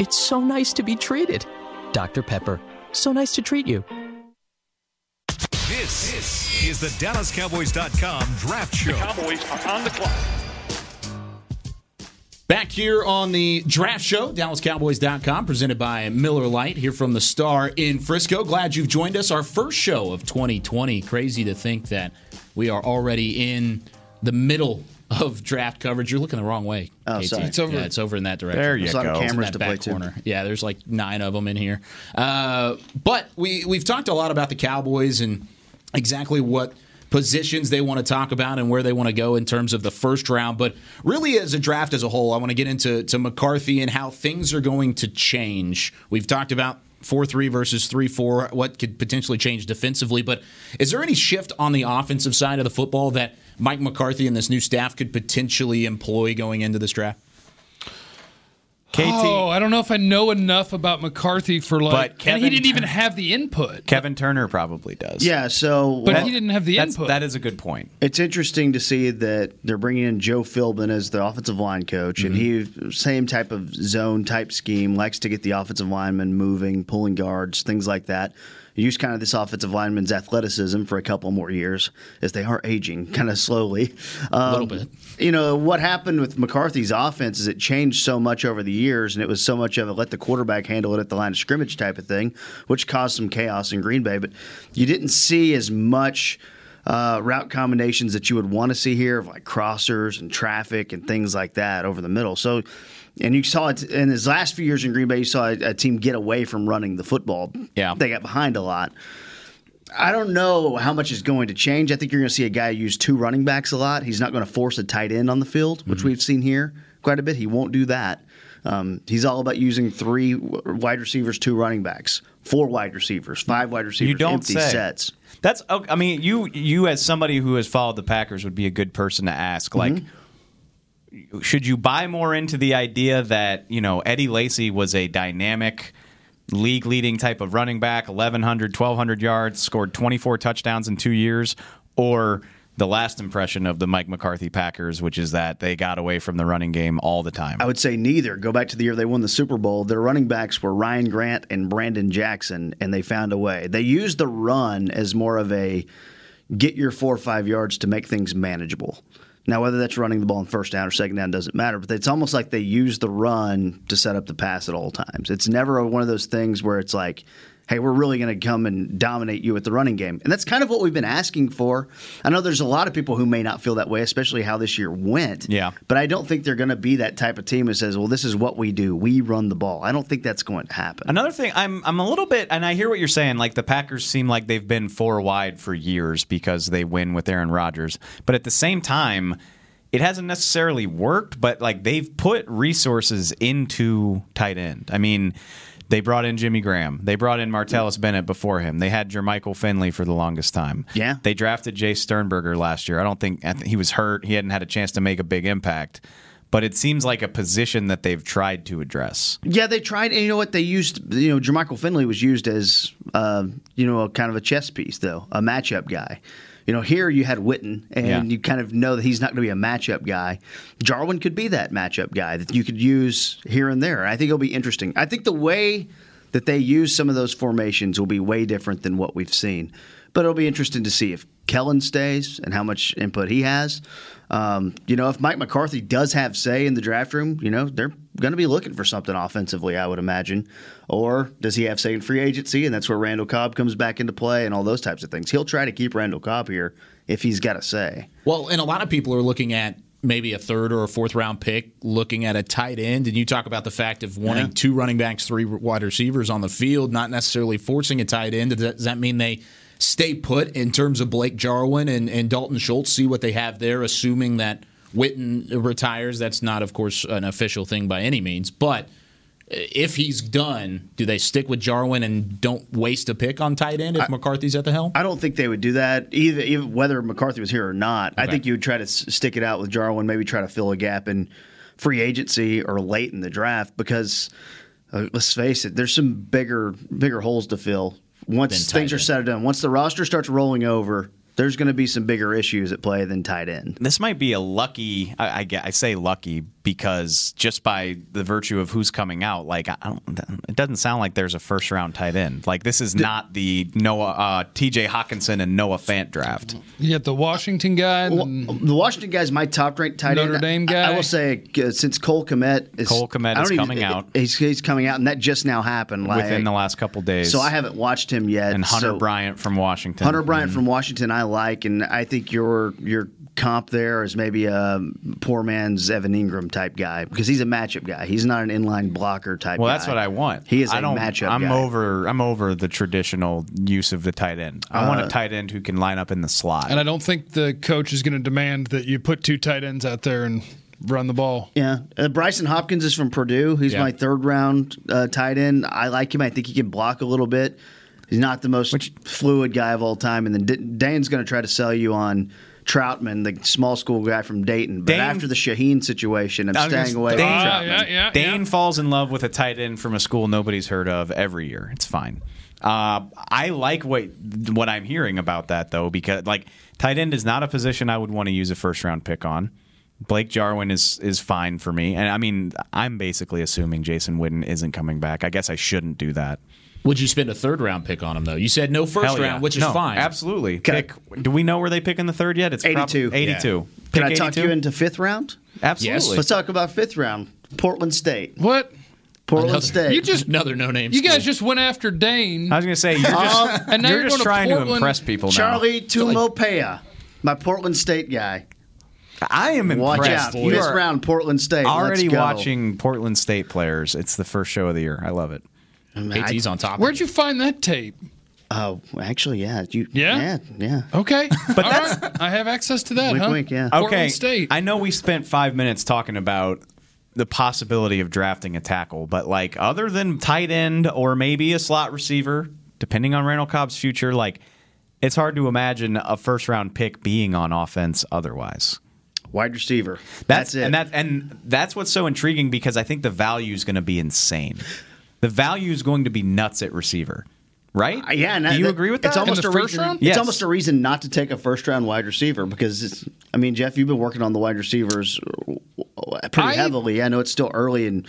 it's so nice to be treated. Dr. Pepper, so nice to treat you. This, this is the DallasCowboys.com draft show. Cowboys are on the clock. Back here on the draft show, DallasCowboys.com, presented by Miller Lite, here from the Star in Frisco. Glad you've joined us. Our first show of 2020. Crazy to think that we are already in the middle of draft coverage. You're looking the wrong way. Oh, KT. sorry. It's over. Yeah, it's over in that direction. There you There's a lot of go. cameras in that to play back to. corner. Yeah, there's like nine of them in here. Uh, but we we've talked a lot about the Cowboys and exactly what positions they want to talk about and where they want to go in terms of the first round. But really, as a draft as a whole, I want to get into to McCarthy and how things are going to change. We've talked about. 4 3 versus 3 4, what could potentially change defensively. But is there any shift on the offensive side of the football that Mike McCarthy and this new staff could potentially employ going into this draft? KT. Oh, I don't know if I know enough about McCarthy for like. But and Kevin he didn't even have the input. Kevin Turner probably does. Yeah, so But well, he didn't have the input. that is a good point. It's interesting to see that they're bringing in Joe Philbin as the offensive line coach, and mm-hmm. he same type of zone type scheme, likes to get the offensive linemen moving, pulling guards, things like that. Use kind of this offensive lineman's athleticism for a couple more years as they are aging kind of slowly. Um, little bit. You know what happened with McCarthy's offense is it changed so much over the years, and it was so much of a let the quarterback handle it at the line of scrimmage type of thing, which caused some chaos in Green Bay. But you didn't see as much uh, route combinations that you would want to see here of like crossers and traffic and things like that over the middle. So, and you saw it in his last few years in Green Bay. You saw a, a team get away from running the football. Yeah. they got behind a lot. I don't know how much is going to change. I think you're going to see a guy use two running backs a lot. He's not going to force a tight end on the field, which we've seen here quite a bit. He won't do that. Um, he's all about using three wide receivers, two running backs, four wide receivers, five wide receivers, You don't empty say. sets. That's. oh, I mean, you you as somebody who has followed the Packers would be a good person to ask. Like, should you buy more into the idea that you know Eddie Lacy was a dynamic, league leading type of running back, 1,100, 1,200 yards, scored 24 touchdowns in two years, or the last impression of the Mike McCarthy Packers, which is that they got away from the running game all the time. I would say neither. Go back to the year they won the Super Bowl. Their running backs were Ryan Grant and Brandon Jackson, and they found a way. They used the run as more of a get your four or five yards to make things manageable. Now, whether that's running the ball in first down or second down doesn't matter, but it's almost like they use the run to set up the pass at all times. It's never one of those things where it's like, hey, we're really going to come and dominate you at the running game. And that's kind of what we've been asking for. I know there's a lot of people who may not feel that way, especially how this year went. Yeah. But I don't think they're going to be that type of team that says, well, this is what we do. We run the ball. I don't think that's going to happen. Another thing, I'm I'm a little bit, and I hear what you're saying. Like the Packers seem like they've been four wide for years because they win with Aaron Rodgers, but at the same time, it hasn't necessarily worked. But like they've put resources into tight end. I mean. They brought in Jimmy Graham. They brought in Martellus Bennett before him. They had Jermichael Finley for the longest time. Yeah. They drafted Jace Sternberger last year. I don't think I think he was hurt. He hadn't had a chance to make a big impact. But it seems like a position that they've tried to address. Yeah, they tried, and you know what? They used, you know, Jermichael Finley was used as, uh, you know, a kind of a chess piece, though, a matchup guy. You know, here you had Witten, and Yeah. you kind of know that he's not going to be a matchup guy. Jarwin could be that matchup guy that you could use here and there. I think it'll be interesting. I think the way that they use some of those formations will be way different than what we've seen. But it'll be interesting to see if Kellen stays and how much input he has. Um, you know, if Mike McCarthy does have say in the draft room, you know, they're going to be looking for something offensively, I would imagine. Or does he have say in free agency? And that's where Randall Cobb comes back into play and all those types of things. He'll try to keep Randall Cobb here if he's got a say. Well, and a lot of people are looking at maybe a third or a fourth round pick, looking at a tight end, and you talk about the fact of wanting Yeah. two running backs, three wide receivers on the field, not necessarily forcing a tight end. Does that, does that mean they stay put in terms of Blake Jarwin and, and Dalton Schultz, see what they have there, assuming that Witten retires? That's not, of course, an official thing by any means, but if he's done, do they stick with Jarwin and don't waste a pick on tight end if McCarthy's at the helm? I don't think they would do that either, even whether McCarthy was here or not. I think you would try to stick it out with Jarwin, maybe try to fill a gap in free agency or late in the draft because uh, let's face it, there's some bigger bigger holes to fill once things are end. said and done. Once the roster starts rolling over, there's going to be some bigger issues at play than tight end. This might be a lucky. I, I, I say lucky because just by the virtue of who's coming out, like I don't, it doesn't sound like there's a first round tight end. Like this is not the Noah, uh, T.J. Hockenson and Noah Fant draft. You got the Washington guy. and then- The Washington guy's my top ranked tight Notre end. Dame I- I, will say uh, since Cole Komet is Cole Kmet is don't coming out. He's, he's coming out, and that just now happened. Like, within the last couple days. So I haven't watched him yet. and Hunter so- Bryant from Washington. Hunter Bryant from Washington, I like, and I think your your comp there is maybe a poor man's Evan Engram type guy because he's a matchup guy. He's not an inline blocker type. Well, guy. that's what I want. He is I a don't, matchup I'm guy. over. I'm over the traditional use of the tight end. I want a Uh, tight end who can line up in the slot. and I don't think the coach is going to demand that you put two tight ends out there and run the ball. Yeah, uh, Brycen Hopkins is from Purdue. He's Yeah. my third round uh, tight end. I like him. I think he can block a little bit. He's not the most fluid guy of all time. And then D- Dane's going to try to sell you on Trautman, the small school guy from Dayton. But Dane- after the Shaheen situation, I'm I was gonna staying s- away Dane, from Trautman. Dane falls in love with a tight end from a school nobody's heard of every year. It's fine. Uh, I like what what I'm hearing about that though, because like tight end is not a position I would want to use a first round pick on. Blake Jarwin is is fine for me, and I mean I'm basically assuming Jason Witten isn't coming back. I guess I shouldn't do that. Would you spend a third round pick on him though? You said no first yeah. round, which is No, fine. Absolutely. Can I- do we know where they pick in the third yet? It's prob- 82. 82. Can I Pick talk 82? you into fifth round? Absolutely. Let's talk about fifth round. Portland State. What? Portland Another- State. You just Another no name. you guys just went after Dane. I was going to say you're just, uh, and now you're you're just trying to to impress people now. Charlie Taumoepeau, my Portland State guy. I am Watch impressed. out. You Fifth are round, Portland State. already Let's go. watching Portland State players. It's the first show of the year. I love it. AT's on top. Where'd you find that tape? Oh, actually, yeah. You, Yeah? Yeah, yeah. Okay, but that's I have access to that. Wink, huh? wink, yeah. Portland okay, State. I know we spent five minutes talking about the possibility of drafting a tackle, but like other than tight end or maybe a slot receiver, depending on Randall Cobb's future, like it's hard to imagine a first round pick being on offense otherwise. Wide receiver. That's, That's it. and that and that's what's so intriguing because I think the value is going to be insane. The value is going to be nuts at receiver, right? Uh, yeah, and do you that- agree with that? It's almost a reason. round? Yes. It's almost a reason not to take a first round wide receiver because it's. I mean, Jeff, you've been working on the wide receivers pretty I- heavily. I know it's still early and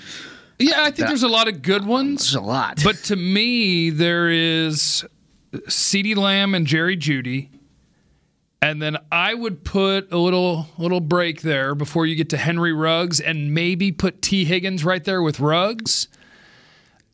yeah, I think there's a lot of good ones. there's a lot. But to me, there is CeeDee Lamb and Jerry Jeudy, And then I would put a little little break there before you get to Henry Ruggs and maybe put Tee Higgins right there with Ruggs.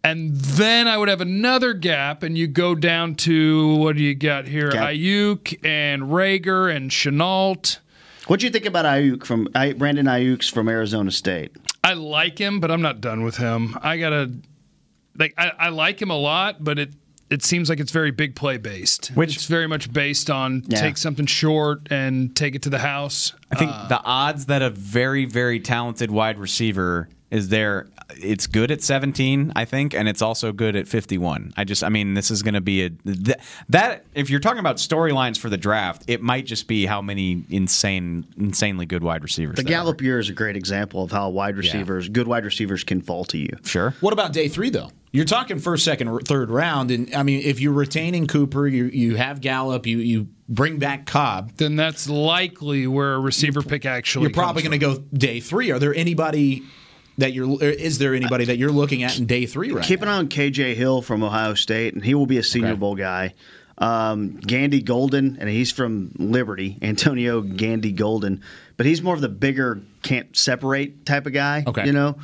And then I would have another gap, and you go down to what do you got here? Okay. Aiyuk and Reagor and Shenault. What do you think about Aiyuk from I, Brandon Aiyuk's from Arizona State? I like him, but I'm not done with him. I gotta like I, I like him a lot, but it it seems like it's very big play based. Which it's very much based on Yeah. take something short and take it to the house. I think Uh, the odds that a very, very talented wide receiver is there, it's good at 17, I think, and it's also good at 51. I just, I mean, this is going to be a th- that if you're talking about storylines for the draft, it might just be how many insane, insanely good wide receivers. The there are. Gallup year is a great example of how wide receivers, good wide receivers, can fall to you. Sure. What about day three, though? You're talking first, second, third round, and I mean, if you're retaining Cooper, you you have Gallup, you you bring back Cobb, then that's likely where a receiver pick actually. you're probably going to go day three. Are there anybody that you're? or Is there anybody that you're looking at in day three right Keep an eye on KJ Hill from Ohio State, and he will be a Senior Bowl guy. Um, Gandy Golden, and he's from Liberty, Antonio Gandy Golden, but he's more of the bigger can't separate type of guy. Okay. you know,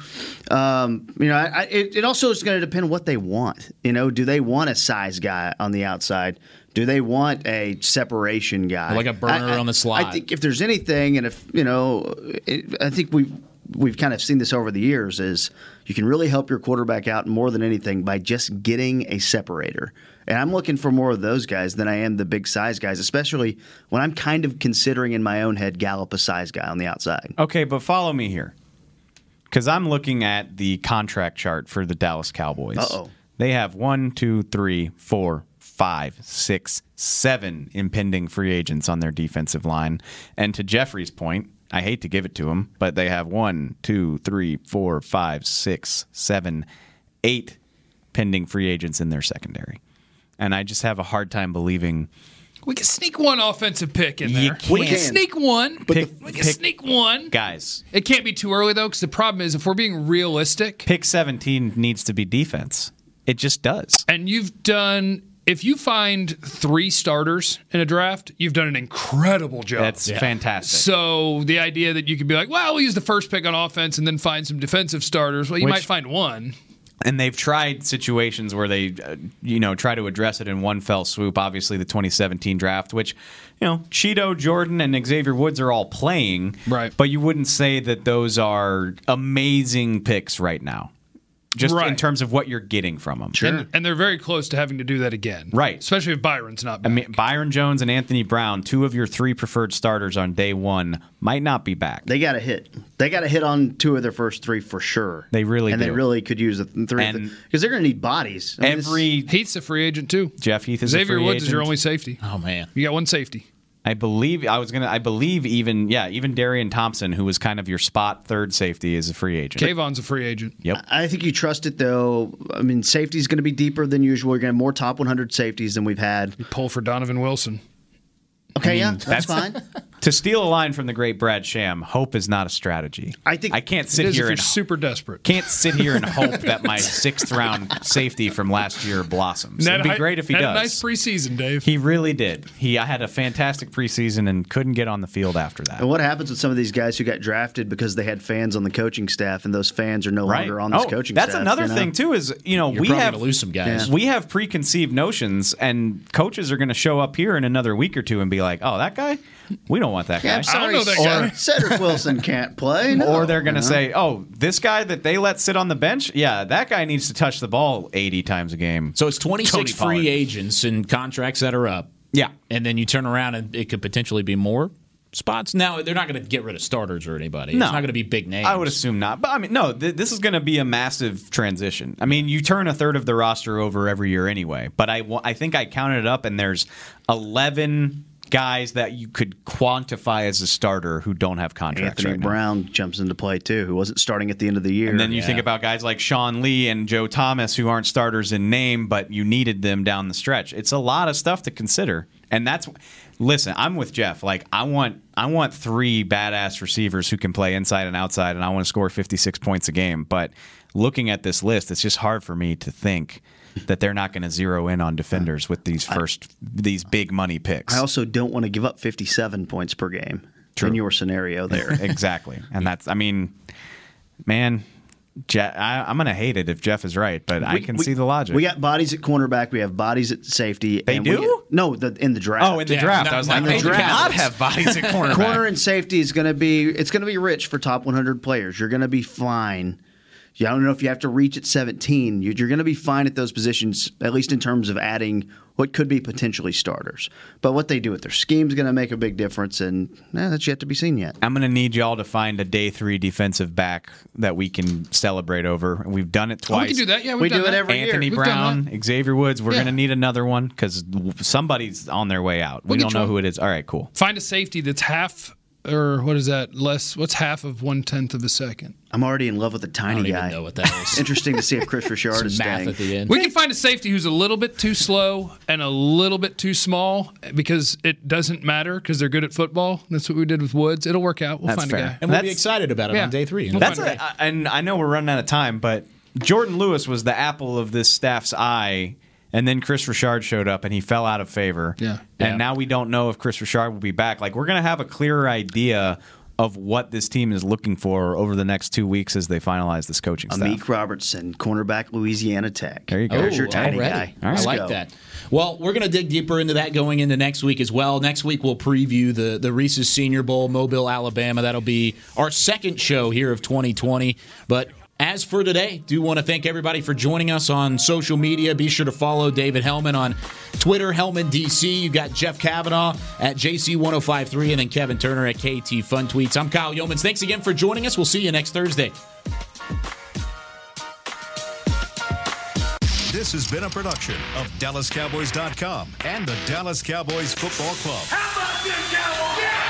um, you know, I, I, it, it also is going to depend what they want. You know, do they want a size guy on the outside? Do they want a separation guy, Like a burner I- on the slot. I think if there's anything, and if you know, it, I think we've we've kind of seen this over the years, is you can really help your quarterback out more than anything by just getting a separator. And I'm looking for more of those guys than I am the big size guys, especially when I'm kind of considering in my own head Gallup a size guy on the outside. Okay, but follow me here. Because I'm looking at the contract chart for the Dallas Cowboys. Uh-oh. They have one, two, three, four, five, six, seven impending free agents on their defensive line. And to Jeffrey's point, I hate to give it to them, but they have one, two, three, four, five, six, seven, eight pending free agents in their secondary. And I just have a hard time believing We can sneak one offensive pick in You there. We can sneak one. Pick- we can pick- sneak one. guys. It can't be too early though, because the problem is if we're being realistic, Pick 17 needs to be defense. It just does. and you've done. If you find three starters in a draft, you've done an incredible job. That's fantastic. So the idea that you could be like, well, we'll use the first pick on offense and then find some defensive starters. Well, you Which- might find one. and they've tried situations where they uh, you know try to address it in one fell swoop obviously the 2017 draft which you know Chido Jourdan and xavier woods are all playing right but you wouldn't say that those are amazing picks right now just in terms of what you're getting from them And, and they're very close to having to do that again. Right. Especially if Byron's not I mean, Byron Jones and Anthony Brown, two of your three preferred starters on day one, might not be back. They got to hit. They got to hit on two of their first three for sure. They really and do. they really could use the three And because they're going to need bodies. I mean, Every Heath's a free agent too. Jeff Heath is a Xavier free Woods is your only safety. Oh man, you got one safety. I believe I was gonna. I believe even yeah, even Darian Thompson, who was kind of your spot third safety, is a free agent. Kavon's a free agent. Yep. I think you trust it though. I mean, safety is going to be deeper than usual. You're going to have more top 100 safeties than we've had. You pull for Donovan Wilson. Okay, I mean, yeah, that's, fine. To steal a line from the great Brad Sham, hope is not a strategy. I think I can't sit is here if you're and super desperate. can't sit here and hope that my sixth round safety from last year blossoms. Had It'd be hi- great if he had does. a nice preseason, Dave. he really did. He I had a fantastic preseason and couldn't get on the field after that. And what happens with some of these guys who got drafted because they had fans on the coaching staff, and those fans are no longer on this oh, coaching that's staff? That's another you know? thing too. Is you know You're we have gonna lose some guys. We have preconceived notions, and coaches are going to show up here in another week or two and be like, "Oh, that guy, we don't want that Yeah, guy." I'm sorry, know that or guy. Cedric Wilson can't play. No. or they're going to You know? say, "Oh, this guy that they let sit on the bench, yeah, that guy needs to touch the ball 80 times a game." So it's 26 free agents and contracts that are up. Yeah. And then you turn around and it could potentially be more spots. Now, they're not going to get rid of starters or anybody. No. It's not going to be big names. I would assume not. But I mean, no, th- this is going to be a massive transition. I mean, you turn a third of the roster over every year anyway. But I, I think I counted it up, and there's 11 guys that you could quantify as a starter who don't have contracts Anthony right now. Brown jumps into play too, who wasn't starting at the end of the year. And then you think about guys like Sean Lee and Joe Thomas who aren't starters in name, but you needed them down the stretch. It's a lot of stuff to consider. And that's listen, I'm with Jeff. Like I want I want three badass receivers who can play inside and outside and I want to score 56 points a game, but looking at this list, it's just hard for me to think that they're not going to zero in on defenders with these first these big money picks. I also don't want to give up 57 points per game in your scenario there. exactly. And that's I mean, man, Jeff, I, I'm going to hate it if Jeff is right, but I can we- see the logic. We got bodies at cornerback. We have bodies at safety. They and we do? get- no, the, in the draft. Oh, in the Yeah, draft. not- I was like, In the they do draft. not have bodies at cornerback. Corner and safety is going to be it's going to be rich for top 100 players. You're going to be fine. Yeah, I don't know if you have to reach at 17. You're, you're going to be fine at those positions, at least in terms of adding what could be potentially starters. But what they do with their scheme is going to make a big difference, and eh, that's yet to be seen yet. I'm going to need y'all to find a day three defensive back that we can celebrate over. We've done it Oh, we twice. can do that. Yeah, we've We done do it that. every year. Anthony We've Brown, Xavier Woods. We're Yeah. going to need another one because somebody's on their way out. We We'll don't know you who it is. All right, cool. Find a safety that's half, or what is that? Less. What's half of one tenth of a second? I'm already in love with the tiny don't even guy. know what that is. Interesting to see if Kris Richard is staying. We can find a safety who's a little bit too slow and a little bit too small because it doesn't matter because they're good at football. That's what we did with Woods. It'll work out. We'll That's find fair. a guy. And we'll be excited about it on day three. We'll That's a a, and I know we're running out of time, but Jourdan Lewis was the apple of this staff's eye, and then Kris Richard showed up and he fell out of favor. Yeah. and Yeah. now we don't know if Kris Richard will be back. Like we're gonna have a clearer idea of what this team is looking for over the next two weeks as they finalize this coaching staff. Amik Robertson, cornerback, Louisiana Tech. There you go. Oh, There's your Oh, tiny already. guy. I like go. that. Well, we're going to dig deeper into that going into next week as well. Next week we'll preview the the Reese's Senior Bowl, Mobile, Alabama. That'll be our second show here of 2020. But as for today, do want to thank everybody for joining us on social media. Be sure to follow David Helman on Twitter, Helman DC. You've got Jeff Cavanaugh at JC1053 and then Kevin Turner at KT Fun Tweets. I'm Kyle Youmans. Thanks again for joining us. We'll see you next Thursday. This has been a production of DallasCowboys.com and the Dallas Cowboys Football Club. How about this, Cowboys?